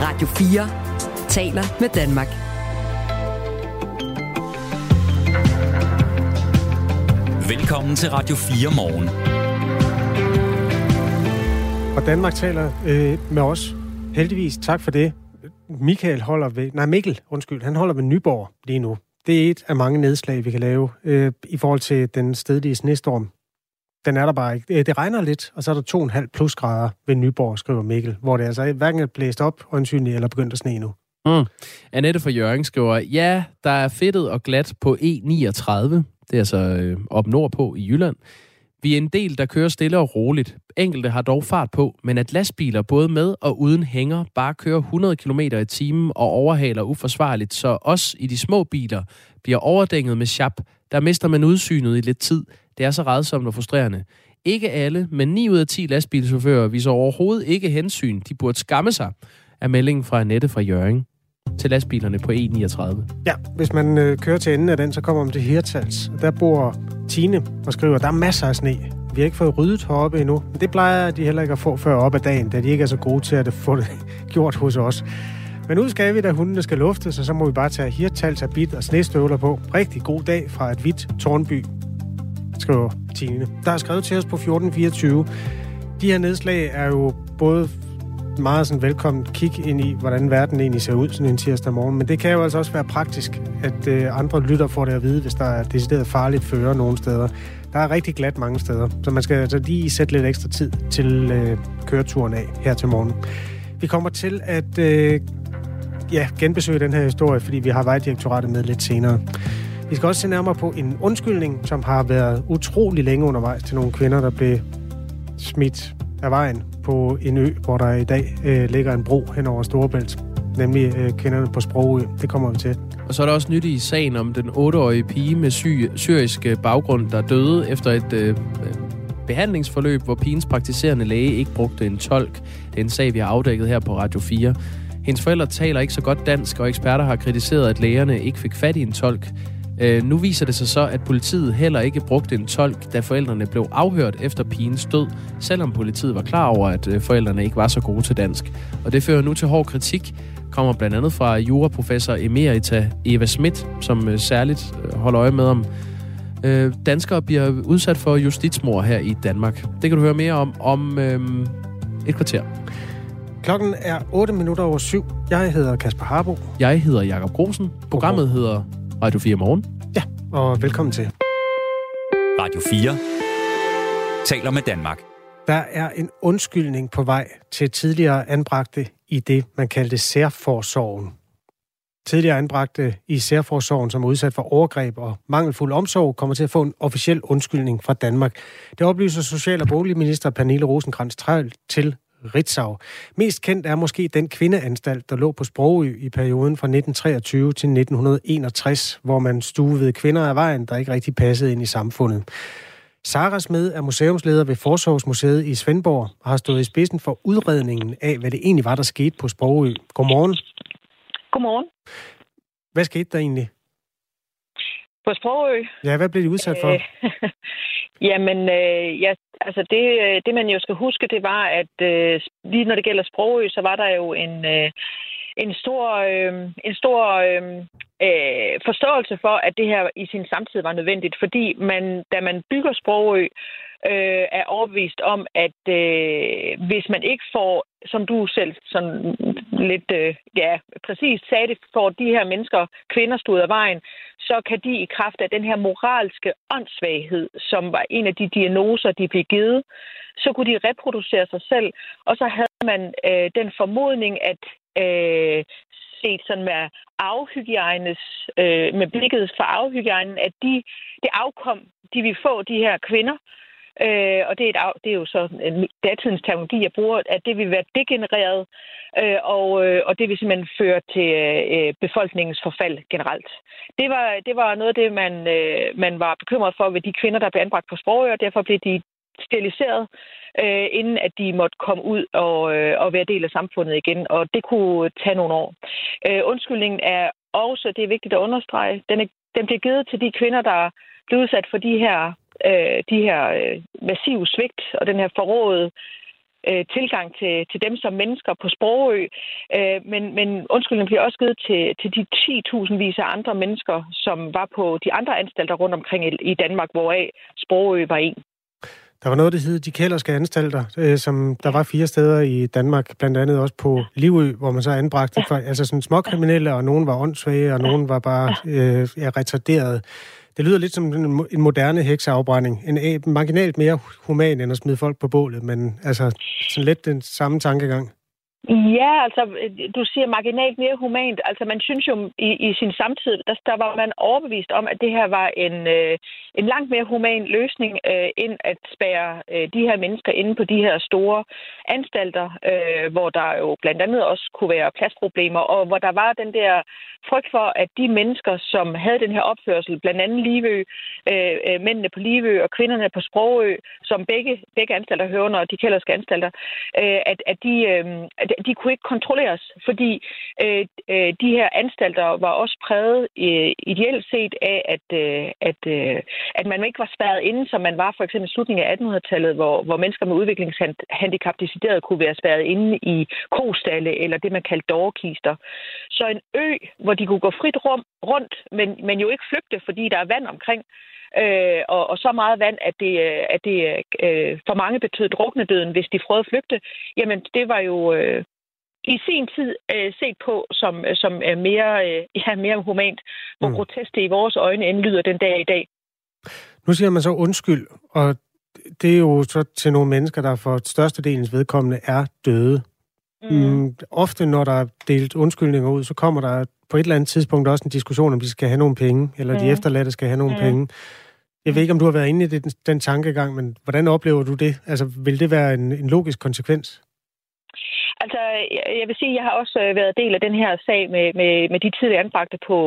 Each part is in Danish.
Radio 4 taler med Danmark. Velkommen til Radio 4 morgen. Og Danmark taler øh, med os. Heldigvis, tak for det. Michael holder ved, nej Mikkel, undskyld, han holder ved Nyborg lige nu. Det er et af mange nedslag, vi kan lave øh, i forhold til den stedlige snestorm. Den er der bare ikke. Øh, det regner lidt, og så er der 2,5 plus grader ved Nyborg, skriver Mikkel, hvor det altså hverken er blæst op, åndsynligt, eller begyndt at sne nu. Mm. Annette fra Jørgen skriver, ja, der er fedtet og glat på E39. Det er altså øh, op nordpå i Jylland. Vi er en del, der kører stille og roligt. Enkelte har dog fart på, men at lastbiler både med og uden hænger bare kører 100 km i timen og overhaler uforsvarligt, så os i de små biler bliver overdænget med chap, der mister man udsynet i lidt tid. Det er så redsomt og frustrerende. Ikke alle, men 9 ud af 10 lastbilchauffører viser overhovedet ikke hensyn. De burde skamme sig, er meldingen fra Annette fra Jørgen til lastbilerne på E39. Ja, hvis man øh, kører til enden af den, så kommer man til Hirtals. Der bor Tine og skriver, der er masser af sne. Vi har ikke fået ryddet heroppe endnu, men det plejer de heller ikke at få før op ad dagen, da de ikke er så gode til at få det gjort hos os. Men nu skal vi, da hundene skal luftes, og så må vi bare tage hirtals af bit og snestøvler på. Rigtig god dag fra et hvidt Tornby, skriver Tine. Der er skrevet til os på 1424. De her nedslag er jo både meget sådan velkommen kig ind i, hvordan verden egentlig ser ud sådan en tirsdag morgen. Men det kan jo altså også være praktisk, at øh, andre lytter får det at vide, hvis der er decideret farligt føre nogle steder. Der er rigtig glat mange steder, så man skal altså lige sætte lidt ekstra tid til øh, køreturen af her til morgen. Vi kommer til at øh, ja, genbesøge den her historie, fordi vi har vejdirektoratet med lidt senere. Vi skal også se nærmere på en undskyldning, som har været utrolig længe undervejs til nogle kvinder, der blev smidt af vejen på en ø, hvor der i dag øh, ligger en bro hen over Storebælt, nemlig øh, kvinderne på Sprogø. Det kommer vi til. Og så er der også nyt i sagen om den 8-årige pige med sy- syrisk øh, baggrund, der døde efter et øh, behandlingsforløb, hvor pigens praktiserende læge ikke brugte en tolk. Det er en sag, vi har afdækket her på Radio 4. Hendes forældre taler ikke så godt dansk, og eksperter har kritiseret, at lægerne ikke fik fat i en tolk. Øh, nu viser det sig så, at politiet heller ikke brugte en tolk, da forældrene blev afhørt efter pigens død, selvom politiet var klar over, at øh, forældrene ikke var så gode til dansk. Og det fører nu til hård kritik, kommer blandt andet fra juraprofessor Emerita Eva Schmidt, som øh, særligt øh, holder øje med, om øh, danskere bliver udsat for justitsmord her i Danmark. Det kan du høre mere om om øh, et kvarter. Klokken er 8 minutter over syv. Jeg hedder Kasper Harbo. Jeg hedder Jakob Grosen. Programmet hedder Radio 4 Morgen. Ja, og velkommen til. Radio 4 taler med Danmark. Der er en undskyldning på vej til tidligere anbragte i det, man kaldte særforsorgen. Tidligere anbragte i særforsorgen, som er udsat for overgreb og mangelfuld omsorg, kommer til at få en officiel undskyldning fra Danmark. Det oplyser Social- og Boligminister Pernille rosenkrantz til Ritzau. Mest kendt er måske den kvindeanstalt, der lå på Sprogø i perioden fra 1923 til 1961, hvor man stuede kvinder af vejen, der ikke rigtig passede ind i samfundet. Sara Smed er museumsleder ved Forsorgsmuseet i Svendborg og har stået i spidsen for udredningen af, hvad det egentlig var, der skete på Sprogø. Godmorgen. Godmorgen. Hvad skete der egentlig? På Sprogø? Ja, hvad blev de udsat for? Jamen, øh, ja, altså det, øh, det man jo skal huske, det var, at øh, lige når det gælder Sprogø, så var der jo en, øh, en stor, øh, en stor øh, øh, forståelse for, at det her i sin samtid var nødvendigt, fordi man, da man bygger Sprogø, øh, er overbevist om, at øh, hvis man ikke får, som du selv sådan lidt øh, ja, præcis sagde det, får de her mennesker, kvinder stod af vejen, så kan de i kraft af den her moralske åndssvaghed, som var en af de diagnoser, de blev givet, så kunne de reproducere sig selv, og så havde man øh, den formodning, at øh, set sådan med afhygiejnes, øh, med blikket for afhygiejnen, at de, det afkom, de vil få, de her kvinder, Øh, øh, og det er, et, det er jo så en datidens terminologi, jeg bruger, at det vil være degenereret, øh, og, øh, og det vil simpelthen føre til øh, befolkningens forfald generelt. Det var, det var noget af det, man, øh, man var bekymret for ved de kvinder, der blev anbragt på sprogøer, og derfor blev de steriliseret, øh, inden at de måtte komme ud og, øh, og være del af samfundet igen, og det kunne tage nogle år. Øh, undskyldningen er også, det er vigtigt at understrege, den, er, den bliver givet til de kvinder, der blev udsat for de her øh, de her øh, massive svigt og den her forrådet øh, tilgang til, til dem som mennesker på Sprogø. Øh, men, men undskyldning bliver også givet til, til de 10.000 vis af andre mennesker, som var på de andre anstalter rundt omkring i, i Danmark, hvoraf Sprogø var en. Der var noget, der hed de kælderske anstalter, øh, som der var fire steder i Danmark, blandt andet også på Livø, hvor man så anbragte ja. altså sådan småkriminelle, og nogen var åndssvage, og nogen var bare øh, ja, retarderet. Det lyder lidt som en, en moderne hekseafbrænding. En, en marginalt mere human end at smide folk på bålet, men altså sådan lidt den samme tankegang. Ja, altså, du siger marginalt mere humant. Altså, man synes jo i, i sin samtid, der, der var man overbevist om, at det her var en, øh, en langt mere human løsning, øh, end at spære øh, de her mennesker inde på de her store anstalter, øh, hvor der jo blandt andet også kunne være pladsproblemer, og hvor der var den der frygt for, at de mennesker, som havde den her opførsel, blandt andet Livø, øh, øh mændene på Livø og kvinderne på Sprogø, som begge, begge anstalter hører under de kælderske anstalter, øh, at, at de... Øh, at de kunne ikke kontrolleres, fordi øh, øh, de her anstalter var også præget øh, ideelt set af, at, øh, at, øh, at man ikke var spærret inde, som man var for eksempel i slutningen af 1800-tallet, hvor, hvor mennesker med udviklingshandicap decideret kunne være spærret inde i kostalle eller det, man kaldte dårkister. Så en ø, hvor de kunne gå frit rum, rundt, men, men jo ikke flygte, fordi der er vand omkring, øh, og, og så meget vand, at det, at det øh, for mange betød druknedøden, hvis de prøvede at flygte, jamen det var jo, øh, i sin tid øh, set på som, som er mere, øh, ja, mere humant, hvor mm. grotesk det i vores øjne end lyder den dag i dag. Nu siger man så undskyld, og det er jo så til nogle mennesker, der for størstedelens vedkommende er døde. Mm. Mm, ofte når der er delt undskyldninger ud, så kommer der på et eller andet tidspunkt også en diskussion, om de skal have nogle penge, eller mm. de efterladte skal have nogle mm. penge. Jeg ved ikke, om du har været inde i den, den tankegang, men hvordan oplever du det? Altså, vil det være en, en logisk konsekvens? Altså, jeg vil sige, jeg har også øh, været del af den her sag med, med, med de tidligere anbragte på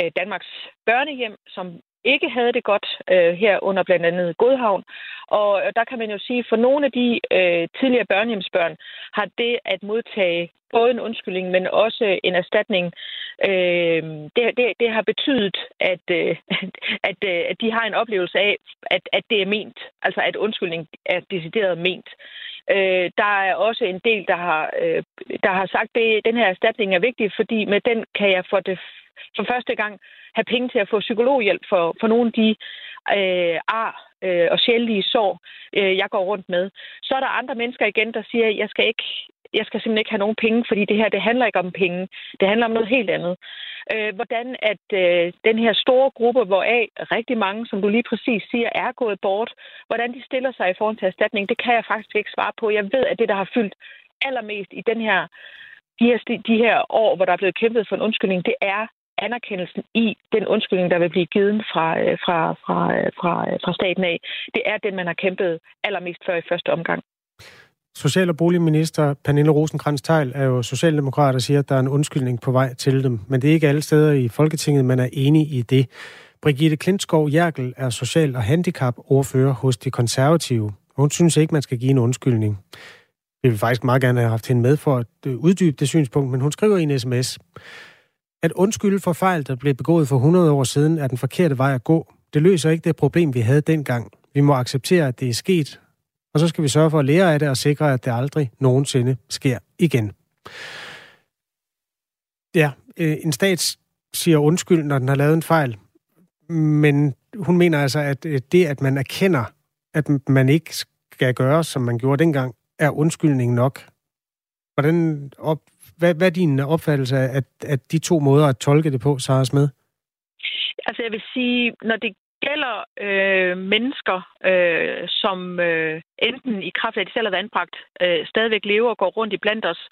øh, Danmarks børnehjem, som ikke havde det godt øh, her under blandt andet Godhavn. Og der kan man jo sige, for nogle af de øh, tidligere børnehjemsbørn har det at modtage både en undskyldning, men også øh, en erstatning, øh, det, det, det har betydet, at, øh, at, øh, at de har en oplevelse af, at, at det er ment. Altså at undskyldning er decideret ment. Øh, der er også en del, der har, øh, der har sagt, at den her erstatning er vigtig, fordi med den kan jeg for, det, for første gang have penge til at få psykologhjælp for, for nogle af de øh, ar øh, og sjældne sår, øh, jeg går rundt med. Så er der andre mennesker igen, der siger, at jeg skal ikke jeg skal simpelthen ikke have nogen penge, fordi det her, det handler ikke om penge. Det handler om noget helt andet. Øh, hvordan at øh, den her store gruppe, hvoraf rigtig mange, som du lige præcis siger, er gået bort, hvordan de stiller sig i forhold til erstatning, det kan jeg faktisk ikke svare på. Jeg ved, at det, der har fyldt allermest i den her, de, her, de her år, hvor der er blevet kæmpet for en undskyldning, det er anerkendelsen i den undskyldning, der vil blive givet fra, øh, fra, fra, øh, fra, øh, fra staten af. Det er den, man har kæmpet allermest før i første omgang. Social- og boligminister Pernille rosenkrantz teil er jo socialdemokrat og siger, at der er en undskyldning på vej til dem. Men det er ikke alle steder i Folketinget, man er enig i det. Brigitte Klintskov Jerkel er social- og handicap-ordfører hos de konservative. Hun synes ikke, man skal give en undskyldning. Vi vil faktisk meget gerne have haft hende med for at uddybe det synspunkt, men hun skriver i en sms, at undskylde for fejl, der blev begået for 100 år siden, er den forkerte vej at gå. Det løser ikke det problem, vi havde dengang. Vi må acceptere, at det er sket, og så skal vi sørge for at lære af det og sikre, at det aldrig nogensinde sker igen. Ja, øh, en stat siger undskyld, når den har lavet en fejl, men hun mener altså, at øh, det, at man erkender, at man ikke skal gøre, som man gjorde dengang, er undskyldning nok. Hvordan op, hvad, hvad er din opfattelse af, at, at de to måder at tolke det på, Sara Smed? Altså jeg vil sige, når det gælder øh, mennesker, øh, som øh, enten i kraft af, at de selv er anbragt, øh, stadigvæk lever og går rundt i blandt os,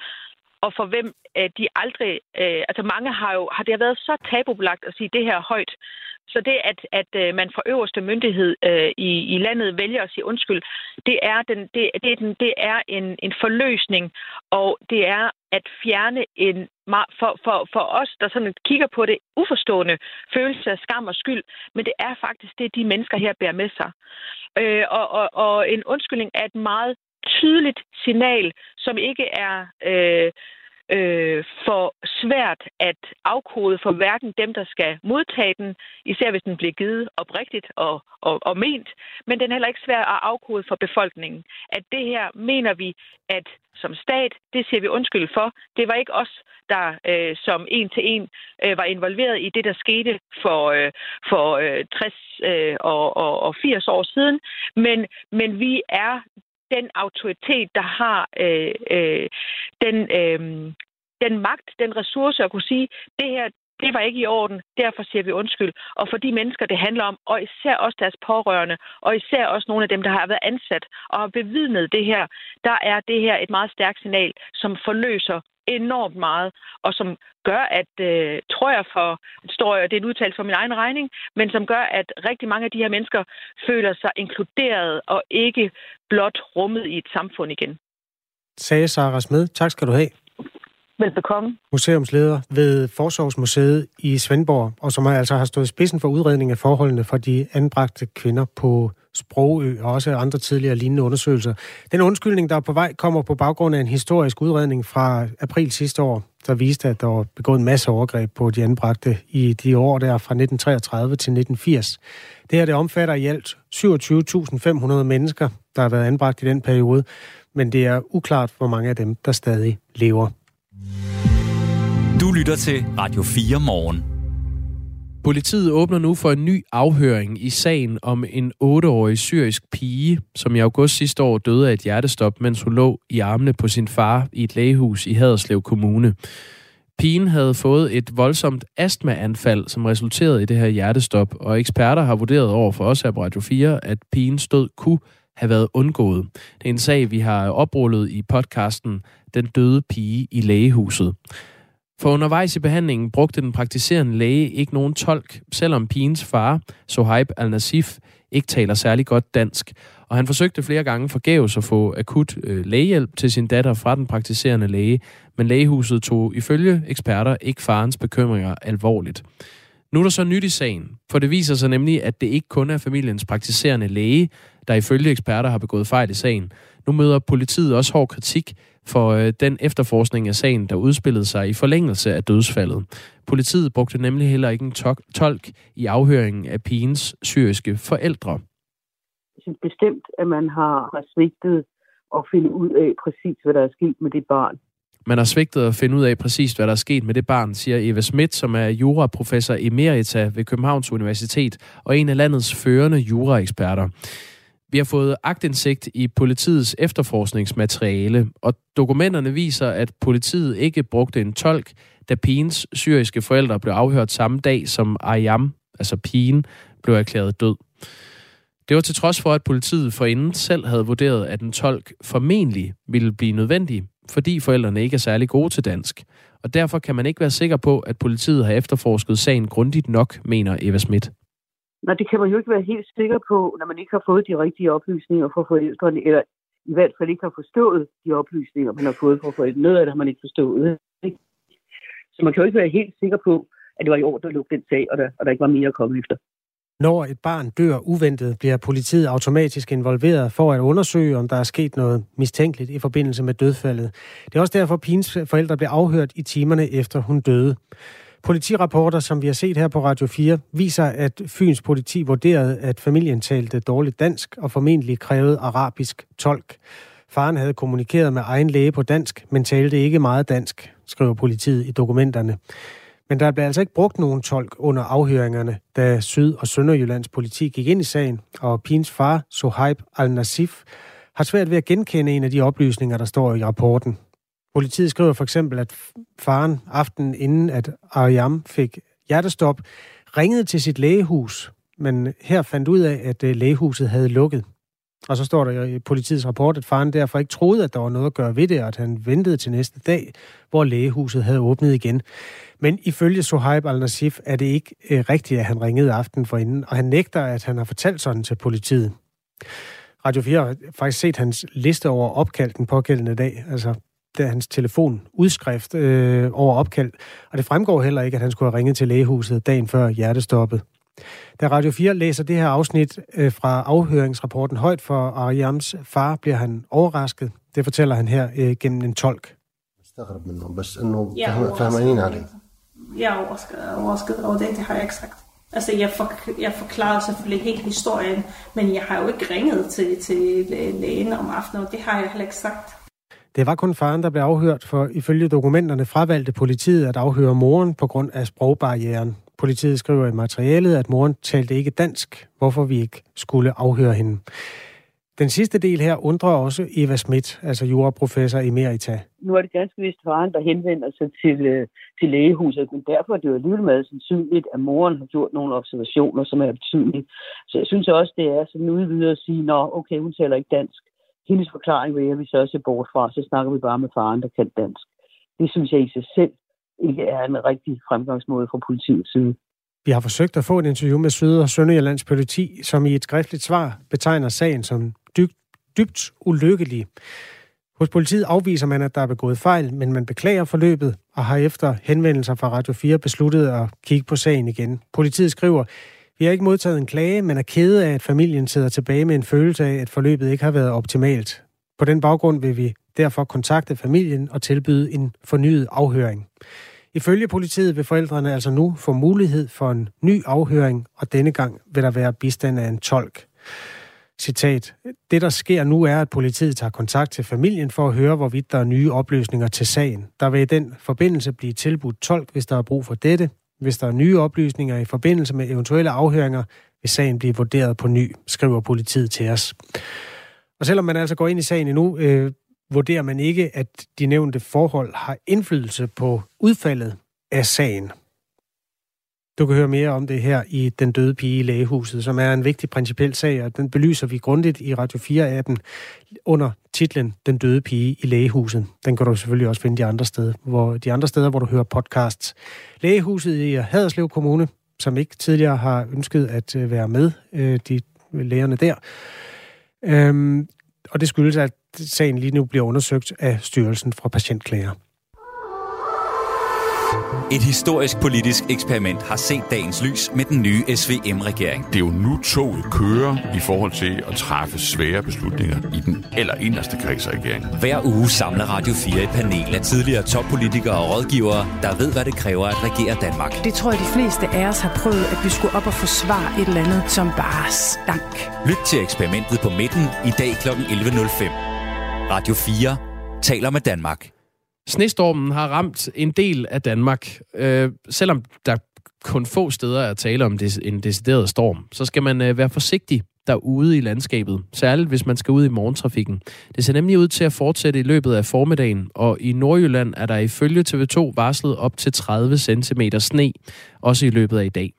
og for hvem øh, de aldrig... Øh, altså mange har jo... Har det været så tabubelagt at sige det her højt, så det, at, at øh, man fra øverste myndighed øh, i, i landet vælger at sige undskyld, det er, den, det, det er, den, det er en, en forløsning, og det er at fjerne en for, for, for os, der sådan kigger på det uforstående følelse af skam og skyld, men det er faktisk det, de mennesker her bærer med sig. Øh, og, og, og en undskyldning er et meget tydeligt signal, som ikke er... Øh, øh, for svært at afkode for hverken dem, der skal modtage den, især hvis den bliver givet oprigtigt og, og, og ment, men den er heller ikke svær at afkode for befolkningen. At det her mener vi, at som stat, det siger vi undskyld for. Det var ikke os, der øh, som en til en øh, var involveret i det, der skete for, øh, for øh, 60 øh, og, og, og 80 år siden, men, men vi er den autoritet, der har øh, øh, den, øh, den magt, den ressource at kunne sige, det her, det var ikke i orden, derfor siger vi undskyld. Og for de mennesker, det handler om, og især også deres pårørende, og især også nogle af dem, der har været ansat og har bevidnet det her, der er det her et meget stærkt signal, som forløser enormt meget, og som gør, at, øh, tror jeg for, står, det er en udtalelse for min egen regning, men som gør, at rigtig mange af de her mennesker føler sig inkluderet og ikke blot rummet i et samfund igen. Sagde Sara Smed. Tak skal du have. Velbekomme. Museumsleder ved Forsorgsmuseet i Svendborg, og som altså har stået i spidsen for udredning af forholdene for de anbragte kvinder på Sprogø og også andre tidligere lignende undersøgelser. Den undskyldning, der er på vej, kommer på baggrund af en historisk udredning fra april sidste år, der viste, at der var begået en masse overgreb på de anbragte i de år der fra 1933 til 1980. Det her det omfatter i alt 27.500 mennesker, der har været anbragt i den periode, men det er uklart, hvor mange af dem, der stadig lever. Du lytter til Radio 4 morgen. Politiet åbner nu for en ny afhøring i sagen om en 8-årig syrisk pige, som i august sidste år døde af et hjertestop, mens hun lå i armene på sin far i et lægehus i Haderslev Kommune. Pigen havde fået et voldsomt astmaanfald, som resulterede i det her hjertestop, og eksperter har vurderet over for os her på Radio 4, at pigen stod kunne have været undgået. Det er en sag, vi har oprullet i podcasten Den døde pige i lægehuset. For undervejs i behandlingen brugte den praktiserende læge ikke nogen tolk, selvom pigens far, Sohaib al-Nasif, ikke taler særlig godt dansk. Og han forsøgte flere gange forgæves at få akut øh, lægehjælp til sin datter fra den praktiserende læge, men lægehuset tog ifølge eksperter ikke farens bekymringer alvorligt. Nu er der så nyt i sagen, for det viser sig nemlig, at det ikke kun er familiens praktiserende læge, der ifølge eksperter har begået fejl i sagen. Nu møder politiet også hård kritik for øh, den efterforskning af sagen, der udspillede sig i forlængelse af dødsfaldet. Politiet brugte nemlig heller ikke en tolk i afhøringen af pigens syriske forældre. Jeg synes bestemt, at man har svigtet at finde ud af præcis, hvad der er sket med det barn. Man har svigtet at finde ud af præcis, hvad der er sket med det barn, siger Eva Schmidt, som er juraprofessor emerita ved Københavns Universitet og en af landets førende juraeksperter. Vi har fået agtindsigt i politiets efterforskningsmateriale, og dokumenterne viser, at politiet ikke brugte en tolk, da pigens syriske forældre blev afhørt samme dag, som Ayam, altså pigen, blev erklæret død. Det var til trods for, at politiet forinden selv havde vurderet, at en tolk formentlig ville blive nødvendig, fordi forældrene ikke er særlig gode til dansk. Og derfor kan man ikke være sikker på, at politiet har efterforsket sagen grundigt nok, mener Eva Schmidt. Nej, det kan man jo ikke være helt sikker på, når man ikke har fået de rigtige oplysninger fra forældrene, eller i hvert fald ikke har forstået de oplysninger, man har fået fra forældrene. Noget af det har man ikke forstået. Ikke? Så man kan jo ikke være helt sikker på, at det var i år, der lukke den sag, og der, og der ikke var mere at komme efter. Når et barn dør uventet, bliver politiet automatisk involveret for at undersøge, om der er sket noget mistænkeligt i forbindelse med dødfaldet. Det er også derfor, at forældre blev afhørt i timerne efter hun døde. Politirapporter, som vi har set her på Radio 4, viser, at Fyns politi vurderede, at familien talte dårligt dansk og formentlig krævede arabisk tolk. Faren havde kommunikeret med egen læge på dansk, men talte ikke meget dansk, skriver politiet i dokumenterne. Men der blev altså ikke brugt nogen tolk under afhøringerne, da Syd- og Sønderjyllands politi gik ind i sagen, og Pins far, Sohaib al-Nasif, har svært ved at genkende en af de oplysninger, der står i rapporten. Politiet skriver for eksempel, at faren aftenen inden, at Ariam fik hjertestop, ringede til sit lægehus, men her fandt ud af, at øh, lægehuset havde lukket. Og så står der i politiets rapport, at faren derfor ikke troede, at der var noget at gøre ved det, og at han ventede til næste dag, hvor lægehuset havde åbnet igen. Men ifølge Sohaib al-Nasif er det ikke øh, rigtigt, at han ringede aften for inden, og han nægter, at han har fortalt sådan til politiet. Radio 4 har faktisk set hans liste over opkald den pågældende dag. Altså, det er hans telefonudskrift øh, over opkald, og det fremgår heller ikke, at han skulle have ringet til lægehuset dagen før hjertestoppet. Da Radio 4 læser det her afsnit øh, fra afhøringsrapporten højt for Ariams far, bliver han overrasket. Det fortæller han her øh, gennem en tolk. مستغرب منه بس انه فهم فهمانين عليه Jeg er overrasket over det, det har jeg ikke sagt. Altså, jeg, for, jeg forklarer selvfølgelig helt historien, men jeg har jo ikke ringet til, til lægen om aftenen, og det har jeg heller ikke sagt. Det var kun faren, der blev afhørt, for ifølge dokumenterne fravalgte politiet at afhøre moren på grund af sprogbarrieren. Politiet skriver i materialet, at moren talte ikke dansk, hvorfor vi ikke skulle afhøre hende. Den sidste del her undrer også Eva Schmidt, altså juraprofessor emerita. Nu er det ganske vist faren, der henvender sig til, øh, til lægehuset, men derfor er det jo alligevel meget sandsynligt, at moren har gjort nogle observationer, som er betydelige. Så jeg synes også, det er sådan udvidet at sige, nå, okay, hun taler ikke dansk. Hendes forklaring vil jeg vi så også se bort fra, så snakker vi bare med faren, der kan dansk. Det synes jeg i sig selv ikke er en rigtig fremgangsmåde fra politiets side. Vi har forsøgt at få et interview med Syd- og Sønderjyllands politi, som i et skriftligt svar betegner sagen som dybt, dybt ulykkelig. Hos politiet afviser man, at der er begået fejl, men man beklager forløbet og har efter henvendelser fra Radio 4 besluttet at kigge på sagen igen. Politiet skriver, vi har ikke modtaget en klage, men er kede af, at familien sidder tilbage med en følelse af, at forløbet ikke har været optimalt. På den baggrund vil vi derfor kontakte familien og tilbyde en fornyet afhøring. Ifølge politiet vil forældrene altså nu få mulighed for en ny afhøring, og denne gang vil der være bistand af en tolk. Citat. Det, der sker nu, er, at politiet tager kontakt til familien for at høre, hvorvidt der er nye oplysninger til sagen. Der vil i den forbindelse blive tilbudt tolk, hvis der er brug for dette. Hvis der er nye oplysninger i forbindelse med eventuelle afhøringer, vil sagen blive vurderet på ny, skriver politiet til os. Og selvom man altså går ind i sagen endnu, øh, vurderer man ikke, at de nævnte forhold har indflydelse på udfaldet af sagen. Du kan høre mere om det her i Den døde pige i lægehuset, som er en vigtig principiel sag, og den belyser vi grundigt i Radio 4-appen under titlen Den døde pige i lægehuset. Den kan du selvfølgelig også finde de andre steder, hvor, de andre steder, hvor du hører podcasts. Lægehuset i Haderslev Kommune, som ikke tidligere har ønsket at øh, være med, øh, de lægerne der. Øhm, og det skyldes, at sagen lige nu bliver undersøgt af Styrelsen for Patientklager. Et historisk politisk eksperiment har set dagens lys med den nye SVM-regering. Det er jo nu toget kører i forhold til at træffe svære beslutninger i den aller inderste kreds af regeringen. Hver uge samler Radio 4 et panel af tidligere toppolitikere og rådgivere, der ved, hvad det kræver at regere Danmark. Det tror jeg, de fleste af os har prøvet, at vi skulle op og forsvare et eller andet, som bare stank. Lyt til eksperimentet på midten i dag kl. 11.05. Radio 4 taler med Danmark. Snestormen har ramt en del af Danmark. Øh, selvom der kun få steder er tale om en decideret storm, så skal man øh, være forsigtig derude i landskabet, særligt hvis man skal ud i morgentrafikken. Det ser nemlig ud til at fortsætte i løbet af formiddagen, og i Nordjylland er der ifølge TV2 varslet op til 30 cm sne, også i løbet af i dag.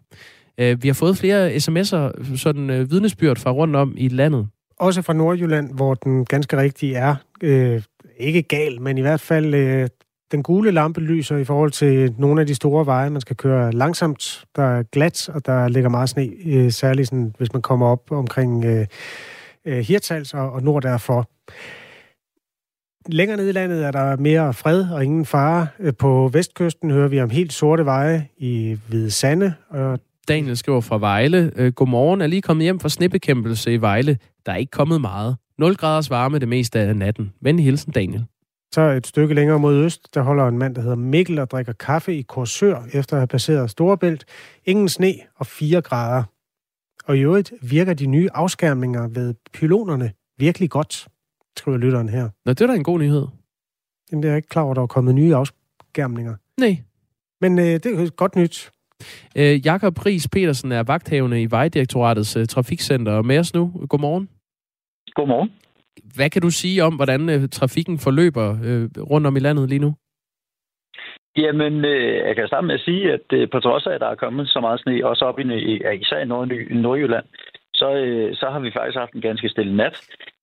Øh, vi har fået flere sms'er, sådan øh, vidnesbyrd fra rundt om i landet. Også fra Nordjylland, hvor den ganske rigtige er øh, ikke gal, men i hvert fald øh, den gule lampe lyser i forhold til nogle af de store veje. Man skal køre langsomt, der er glat, og der ligger meget sne, øh, særligt sådan, hvis man kommer op omkring øh, øh Hirtals og, og nord derfor. Længere nede i landet er der mere fred og ingen fare. Øh, på vestkysten hører vi om helt sorte veje i Hvide Sande. Og Daniel skriver fra Vejle. Øh, godmorgen, er lige kommet hjem fra snebekæmpelse i Vejle. Der er ikke kommet meget. 0 graders varme det meste af natten. Venlig hilsen, Daniel. Så et stykke længere mod øst, der holder en mand, der hedder Mikkel, og drikker kaffe i Korsør, efter at have passeret Storebælt. Ingen sne og 4 grader. Og i øvrigt virker de nye afskærmninger ved pylonerne virkelig godt, skriver lytteren her. Nå, det er da en god nyhed. Jamen, det er jeg ikke klar over, at der er kommet nye afskærmninger. Nej. Men øh, det er godt nyt. Øh, Jakob Ries Petersen er vagthavende i Vejdirektoratets øh, trafikcenter og med os nu. Godmorgen. Godmorgen. Hvad kan du sige om, hvordan øh, trafikken forløber øh, rundt om i landet lige nu? Jamen, øh, jeg kan starte med at sige, at øh, på trods af, at der er kommet så meget sne, også op i, især i Nord- Nordjylland, så, øh, så har vi faktisk haft en ganske stille nat,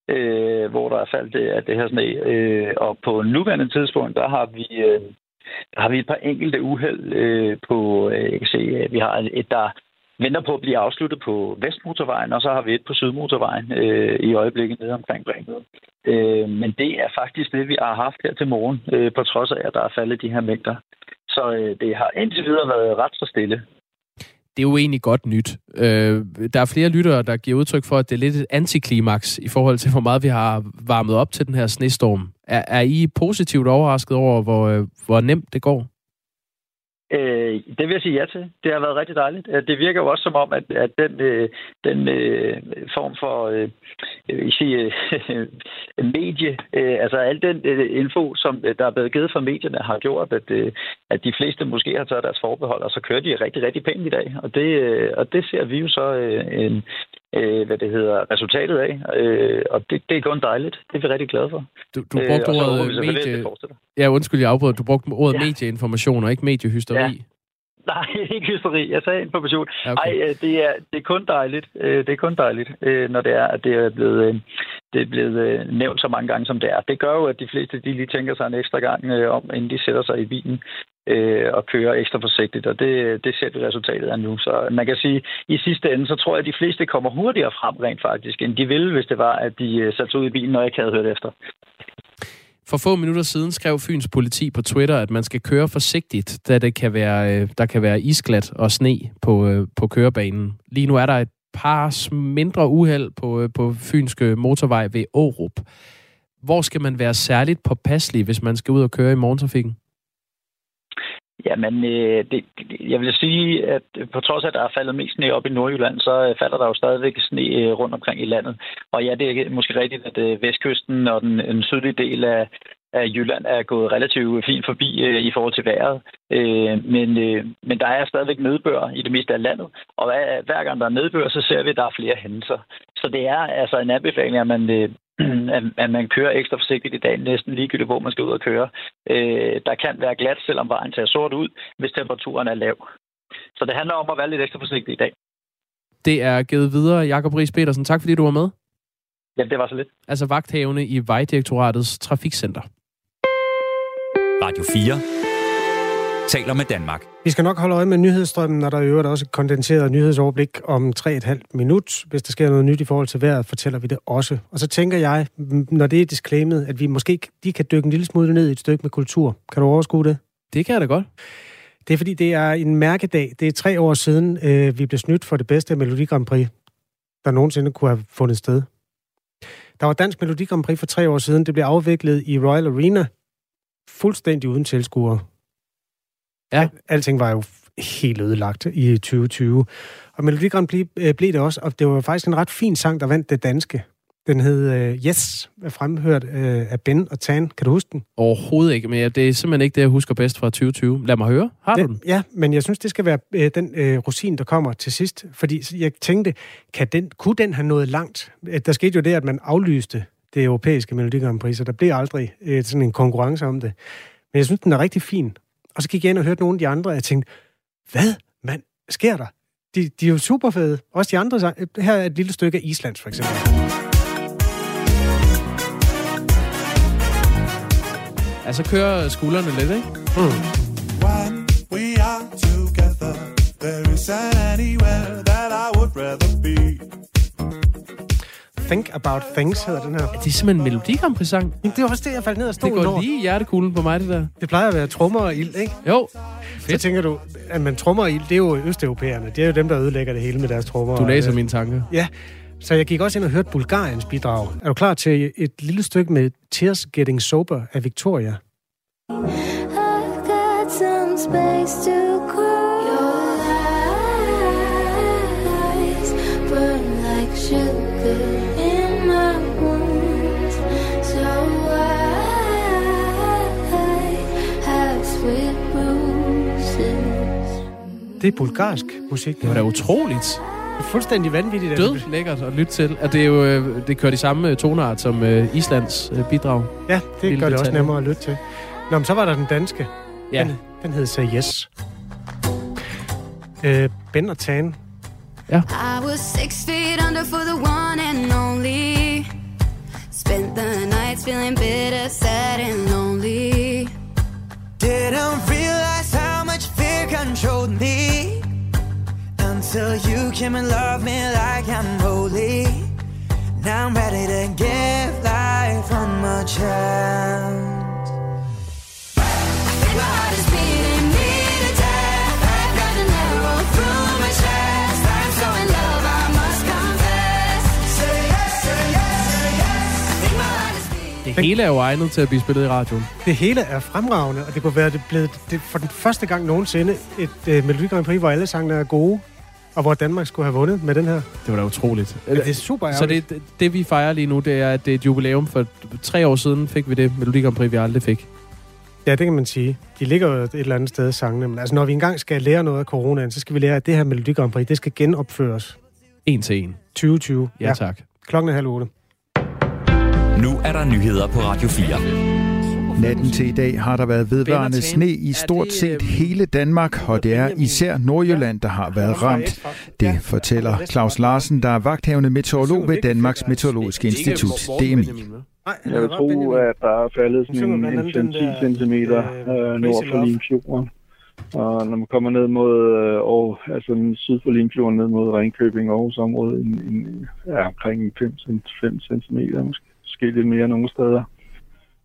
øh, hvor der er faldt det, at det her sne. Øh, og på nuværende tidspunkt, der har vi, øh, der har vi et par enkelte uheld øh, på, øh, jeg kan se, at vi har et, der venter på at blive afsluttet på Vestmotorvejen, og så har vi et på Sydmotorvejen øh, i øjeblikket nede omkring Bremen. Øh, men det er faktisk det, vi har haft her til morgen, øh, på trods af, at der er faldet de her mængder. Så øh, det har indtil videre været ret så stille. det er jo egentlig godt nyt. Øh, der er flere lyttere, der giver udtryk for, at det er lidt et antiklimaks i forhold til, hvor meget vi har varmet op til den her snestorm. Er, er I positivt overrasket over, hvor, øh, hvor nemt det går? Øh, det vil jeg sige ja til. Det har været rigtig dejligt. Øh, det virker jo også som om, at, at den, øh, den øh, form for øh, jeg sige, øh, medie, øh, altså al den øh, info, som øh, der er blevet givet fra medierne, har gjort, at, øh, at de fleste måske har taget deres forbehold, og så kører de rigtig, rigtig pænt i dag. Og det, øh, og det ser vi jo så øh, en, øh, hvad det hedder, resultatet af. Øh, og det, det er kun dejligt. Det er vi rigtig glade for. Du, du brugte øh, ordet medie... Ja, undskyld, jeg afbryder. Du brugte ordet ja. medieinformation og ikke mediehysteri. Ja. Nej, ikke hysteri. Jeg sagde information. Okay. Ej, øh, det er, det er kun dejligt. Øh, det er kun dejligt, øh, når det er, at det er blevet, det er blevet nævnt så mange gange, som det er. Det gør jo, at de fleste de lige tænker sig en ekstra gang om, inden de sætter sig i bilen Øh, og kører ekstra forsigtigt, og det, det ser vi resultatet af nu. Så man kan sige, at i sidste ende, så tror jeg, at de fleste kommer hurtigere frem rent faktisk, end de ville, hvis det var, at de øh, satte sig ud i bilen, når jeg ikke havde hørt efter. For få minutter siden skrev Fyns politi på Twitter, at man skal køre forsigtigt, da det kan være, øh, der kan være isglat og sne på, på kørebanen. Lige nu er der et par mindre uheld på, på Fynske motorvej ved Aarup. Hvor skal man være særligt påpasselig, hvis man skal ud og køre i morgentrafikken? Jamen, øh, det, jeg vil sige, at på trods af, at der er faldet mest sne op i Nordjylland, så øh, falder der jo stadigvæk sne øh, rundt omkring i landet. Og ja, det er måske rigtigt, at øh, vestkysten og den, den sydlige del af, af Jylland er gået relativt fint forbi øh, i forhold til vejret. Øh, men, øh, men der er stadigvæk nedbør i det meste af landet, og hver, hver gang der er nedbør, så ser vi, at der er flere hændelser. Så det er altså en anbefaling, at man, øh, at, at man kører ekstra forsigtigt i dag, næsten ligegyldigt, hvor man skal ud og køre. Øh, der kan være glat, selvom vejen ser sort ud, hvis temperaturen er lav. Så det handler om at være lidt ekstra forsigtig i dag. Det er givet videre, Jakob Ries Petersen. Tak fordi du var med. Ja, det var så lidt. Altså vagthavende i Vejdirektoratets Trafikcenter. Radio 4 taler med Danmark. Vi skal nok holde øje med nyhedsstrømmen, når der i øvrigt også et kondenseret nyhedsoverblik om 3,5 minut. Hvis der sker noget nyt i forhold til vejret, fortæller vi det også. Og så tænker jeg, når det er disclaimet, at vi måske de kan dykke en lille smule ned i et stykke med kultur. Kan du overskue det? Det kan jeg da godt. Det er fordi, det er en mærkedag. Det er tre år siden, øh, vi blev snydt for det bedste Melodi Grand Prix, der nogensinde kunne have fundet sted. Der var Dansk Melodi Grand Prix for tre år siden. Det blev afviklet i Royal Arena, fuldstændig uden tilskuere. Ja. Alting var jo helt ødelagt i 2020. Og Melodi Grand Prix øh, blev det også, og det var faktisk en ret fin sang, der vandt det danske. Den hed uh, Yes, fremhørt uh, af Ben og Tan. Kan du huske den? Overhovedet ikke, men det er simpelthen ikke det, jeg husker bedst fra 2020. Lad mig høre. Har den, du den? Ja, men jeg synes, det skal være uh, den uh, rosin, der kommer til sidst. Fordi jeg tænkte, kan den, kunne den have nået langt? Der skete jo det, at man aflyste det europæiske Melodi Grand Prix, så der blev aldrig uh, sådan en konkurrence om det. Men jeg synes, den er rigtig fin. Og så gik jeg ind og hørte nogle af de andre, og jeg tænkte, hvad mand, sker der? De, de er jo super fede. Også de andre. Her er et lille stykke af Islands, for eksempel. Altså kører skuldrene lidt, ikke? Mm. When we are together, there isn't anywhere that I would rather be. Think About Things hedder den her. Det er simpelthen en Melodi Grand. Det er også det, jeg faldt ned og stod Det går lige i hjertekuglen på mig, det der. Det plejer at være trommer og ild, ikke? Jo. Fedt. Så tænker du, at man trommer og ild, det er jo østeuropæerne. Det er jo dem, der ødelægger det hele med deres trommer. Du læser mine tanker. Ja. Så jeg gik også ind og hørte Bulgariens bidrag. Er du klar til et lille stykke med Tears Getting Sober af Victoria? I've got some space to Det er bulgarsk musik. Det var da utroligt. Det er fuldstændig vanvittigt. Død lækkert at lytte til. At det, er jo, øh, det kører de samme øh, toneart som uh, Islands bidrag. Ja, det Lille gør det også nemmere at lytte til. Nå, men så var der den danske. Ja. Den, den hed Say Yes. Uh, ben og Tan. Ja. I was six feet under for the one and only. came and loved me like I'm holy. Now I'm ready to give life on my chance. I think my heart me to death. I've got an arrow through my chest. I'm so love, I must confess. Say yes, say yes, say yes. I. Det hele er jo egnet til at blive spillet i radioen. Det hele er fremragende, og det kunne være det blevet det, for den første gang nogensinde et øh, Melodi Grand Prix, hvor alle sangene er gode og hvor Danmark skulle have vundet med den her. Det var da utroligt. Ja, det er super Så det, det, det, vi fejrer lige nu, det er, at det er et jubilæum. For tre år siden fik vi det Melodi Grand Prix, vi aldrig fik. Ja, det kan man sige. De ligger jo et eller andet sted, sangene. Men altså, når vi engang skal lære noget af coronaen, så skal vi lære, at det her Melodi Grand Prix, det skal genopføres. En til en. 2020. Ja, ja. tak. Klokken er halv otte. Nu er der nyheder på Radio 4. Natten til i dag har der været vedvarende sne i stort set hele Danmark, og det er især Nordjylland, der har været ramt. Det fortæller Claus Larsen, der er vagthavende meteorolog ved Danmarks Meteorologiske Institut, DMI. Jeg vil tro, at der er faldet sådan en, en 5-10 cm øh, nord for Limfjorden. Og når man kommer ned mod øh, Aarhus, altså syd for Limfjorden, ned mod Ringkøbing og Aarhus område, en, en, ja, omkring 5, 5 cm, måske, måske lidt mere nogle steder.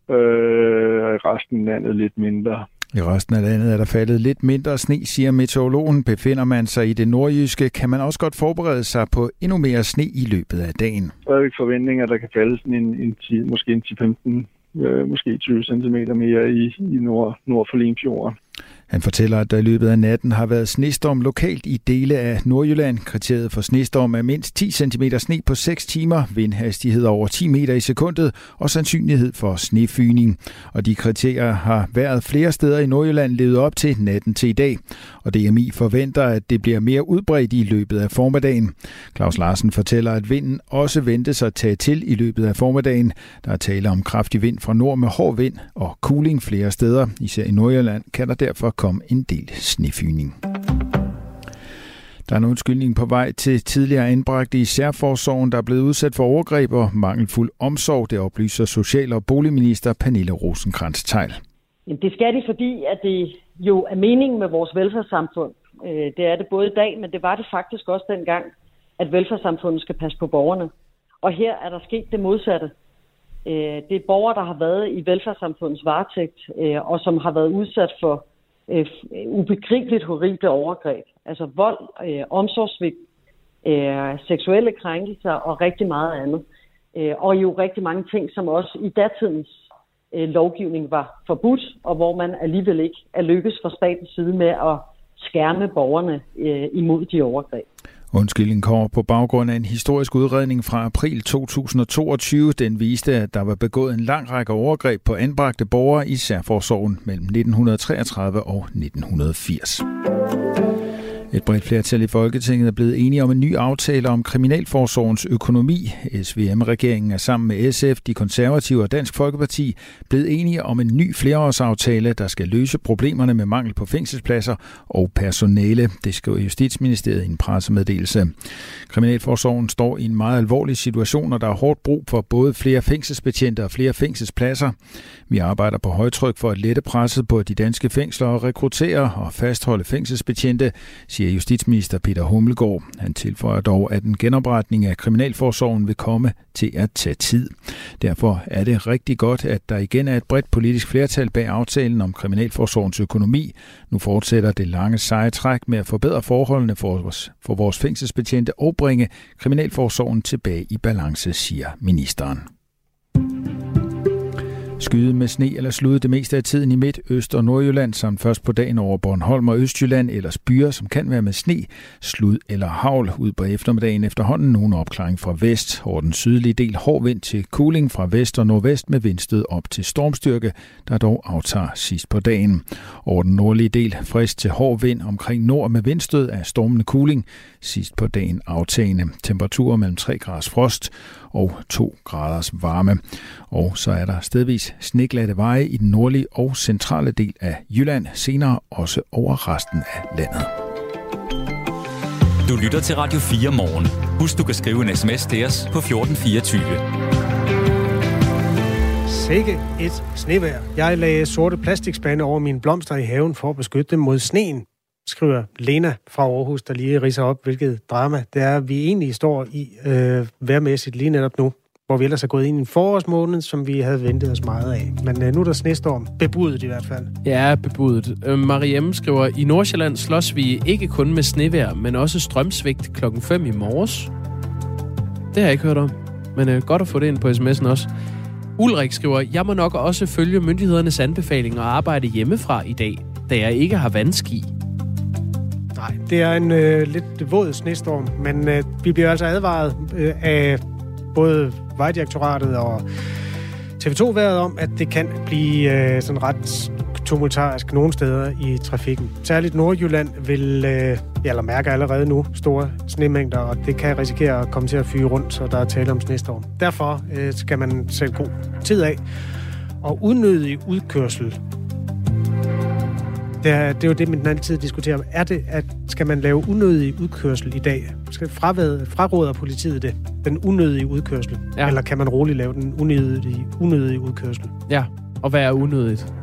Øh, og i resten af landet lidt mindre. I resten af landet er der faldet lidt mindre sne, siger meteorologen. Befinder man sig i det nordjyske, kan man også godt forberede sig på endnu mere sne i løbet af dagen. Der er ikke forventning, at der kan falde sådan en, en 10, måske en 10-15, øh, måske 20 cm mere i, i nord, nord for Limfjorden. Han fortæller, at der i løbet af natten har været snestorm lokalt i dele af Nordjylland. Kriteriet for snestorm er mindst 10 cm sne på 6 timer, vindhastighed over 10 meter i sekundet og sandsynlighed for snefyning. Og de kriterier har været flere steder i Nordjylland levet op til natten til i dag. Og DMI forventer, at det bliver mere udbredt i løbet af formiddagen. Claus Larsen fortæller, at vinden også ventes at tage til i løbet af formiddagen. Der er tale om kraftig vind fra nord med hård vind og cooling flere steder. Især i Nordjylland kan der derfor kom en del snefyning. Der er en undskyldning på vej til tidligere anbragte i særforsorgen, der er blevet udsat for overgreb og mangelfuld omsorg, det oplyser Social- og Boligminister Pernille rosenkrantz teil Det skal de, fordi at det jo er meningen med vores velfærdssamfund. Øh, det er det både i dag, men det var det faktisk også dengang, at velfærdssamfundet skal passe på borgerne. Og her er der sket det modsatte. Øh, det er borgere, der har været i velfærdssamfundets varetægt, øh, og som har været udsat for Øh, øh, ubegribeligt horrible overgreb. Altså vold, øh, omsorgsvigt, øh, seksuelle krænkelser og rigtig meget andet. Øh, og jo rigtig mange ting, som også i datidens øh, lovgivning var forbudt, og hvor man alligevel ikke er lykkes fra statens side med at skærme borgerne øh, imod de overgreb. Undskyldningen kommer på baggrund af en historisk udredning fra april 2022. Den viste, at der var begået en lang række overgreb på anbragte borgere i særforsorgen mellem 1933 og 1980. Et bredt flertal i Folketinget er blevet enige om en ny aftale om Kriminalforsorgens økonomi. SVM-regeringen er sammen med SF, de konservative og Dansk Folkeparti blevet enige om en ny flereårsaftale, der skal løse problemerne med mangel på fængselspladser og personale. Det skriver Justitsministeriet i en pressemeddelelse. Kriminalforsorgen står i en meget alvorlig situation, og der er hårdt brug for både flere fængselsbetjente og flere fængselspladser. Vi arbejder på højtryk for at lette presset på de danske fængsler og rekruttere og fastholde fængselsbetjente, siger justitsminister Peter Hummelgaard. Han tilføjer dog, at en genopretning af Kriminalforsorgen vil komme til at tage tid. Derfor er det rigtig godt, at der igen er et bredt politisk flertal bag aftalen om Kriminalforsorgens økonomi. Nu fortsætter det lange seje træk med at forbedre forholdene for vores, for vores fængselsbetjente og bringe Kriminalforsorgen tilbage i balance, siger ministeren. Skyde med sne eller slud det meste af tiden i Midt, Øst og Nordjylland, samt først på dagen over Bornholm og Østjylland, ellers byer, som kan være med sne, slud eller havl. Ud på eftermiddagen efterhånden nogen opklaring fra vest. Over den sydlige del hård vind til cooling fra vest og nordvest med vindstød op til stormstyrke, der dog aftager sidst på dagen. Over den nordlige del frisk til hård vind omkring nord med vindstød af stormende cooling. Sidst på dagen aftagende. Temperaturer mellem 3 grader frost og 2 graders varme. Og så er der stedvis sneglatte veje i den nordlige og centrale del af Jylland, senere også over resten af landet. Du lytter til Radio 4 morgen. Husk, du kan skrive en sms til os på 1424. Sikke et snevær. Jeg lagde sorte plastikspande over mine blomster i haven for at beskytte dem mod sneen, skriver Lena fra Aarhus, der lige riser op, hvilket drama det er, vi egentlig står i øh, værmæssigt lige netop nu hvor vi ellers er gået ind i en forårsmåned, som vi havde ventet os meget af. Men øh, nu er der snestorm. Bebudet i hvert fald. Ja, bebudet. Øh, Mariem skriver, i Nordsjælland slås vi ikke kun med snevejr, men også strømsvigt klokken 5 i morges. Det har jeg ikke hørt om, men øh, godt at få det ind på sms'en også. Ulrik skriver, jeg må nok også følge myndighedernes anbefalinger og arbejde hjemmefra i dag, da jeg ikke har vandski. Nej, det er en øh, lidt våd snestorm, men øh, vi bliver altså advaret øh, af både Vejdirektoratet og TV2-været om, at det kan blive øh, sådan ret tumultarisk nogle steder i trafikken. Særligt Nordjylland vil, øh, eller mærker allerede nu, store snemængder, og det kan risikere at komme til at fyre rundt, så der er tale om snestorm. Derfor øh, skal man sætte god tid af. Og unødig udkørsel det er, det er jo det, man altid diskuterer. Er det, at skal man lave unødig udkørsel i dag? Skal fravæde, fraråder politiet det? Den unødige udkørsel? Ja. Eller kan man roligt lave den unødige, unødige udkørsel? Ja, og hvad er unødigt?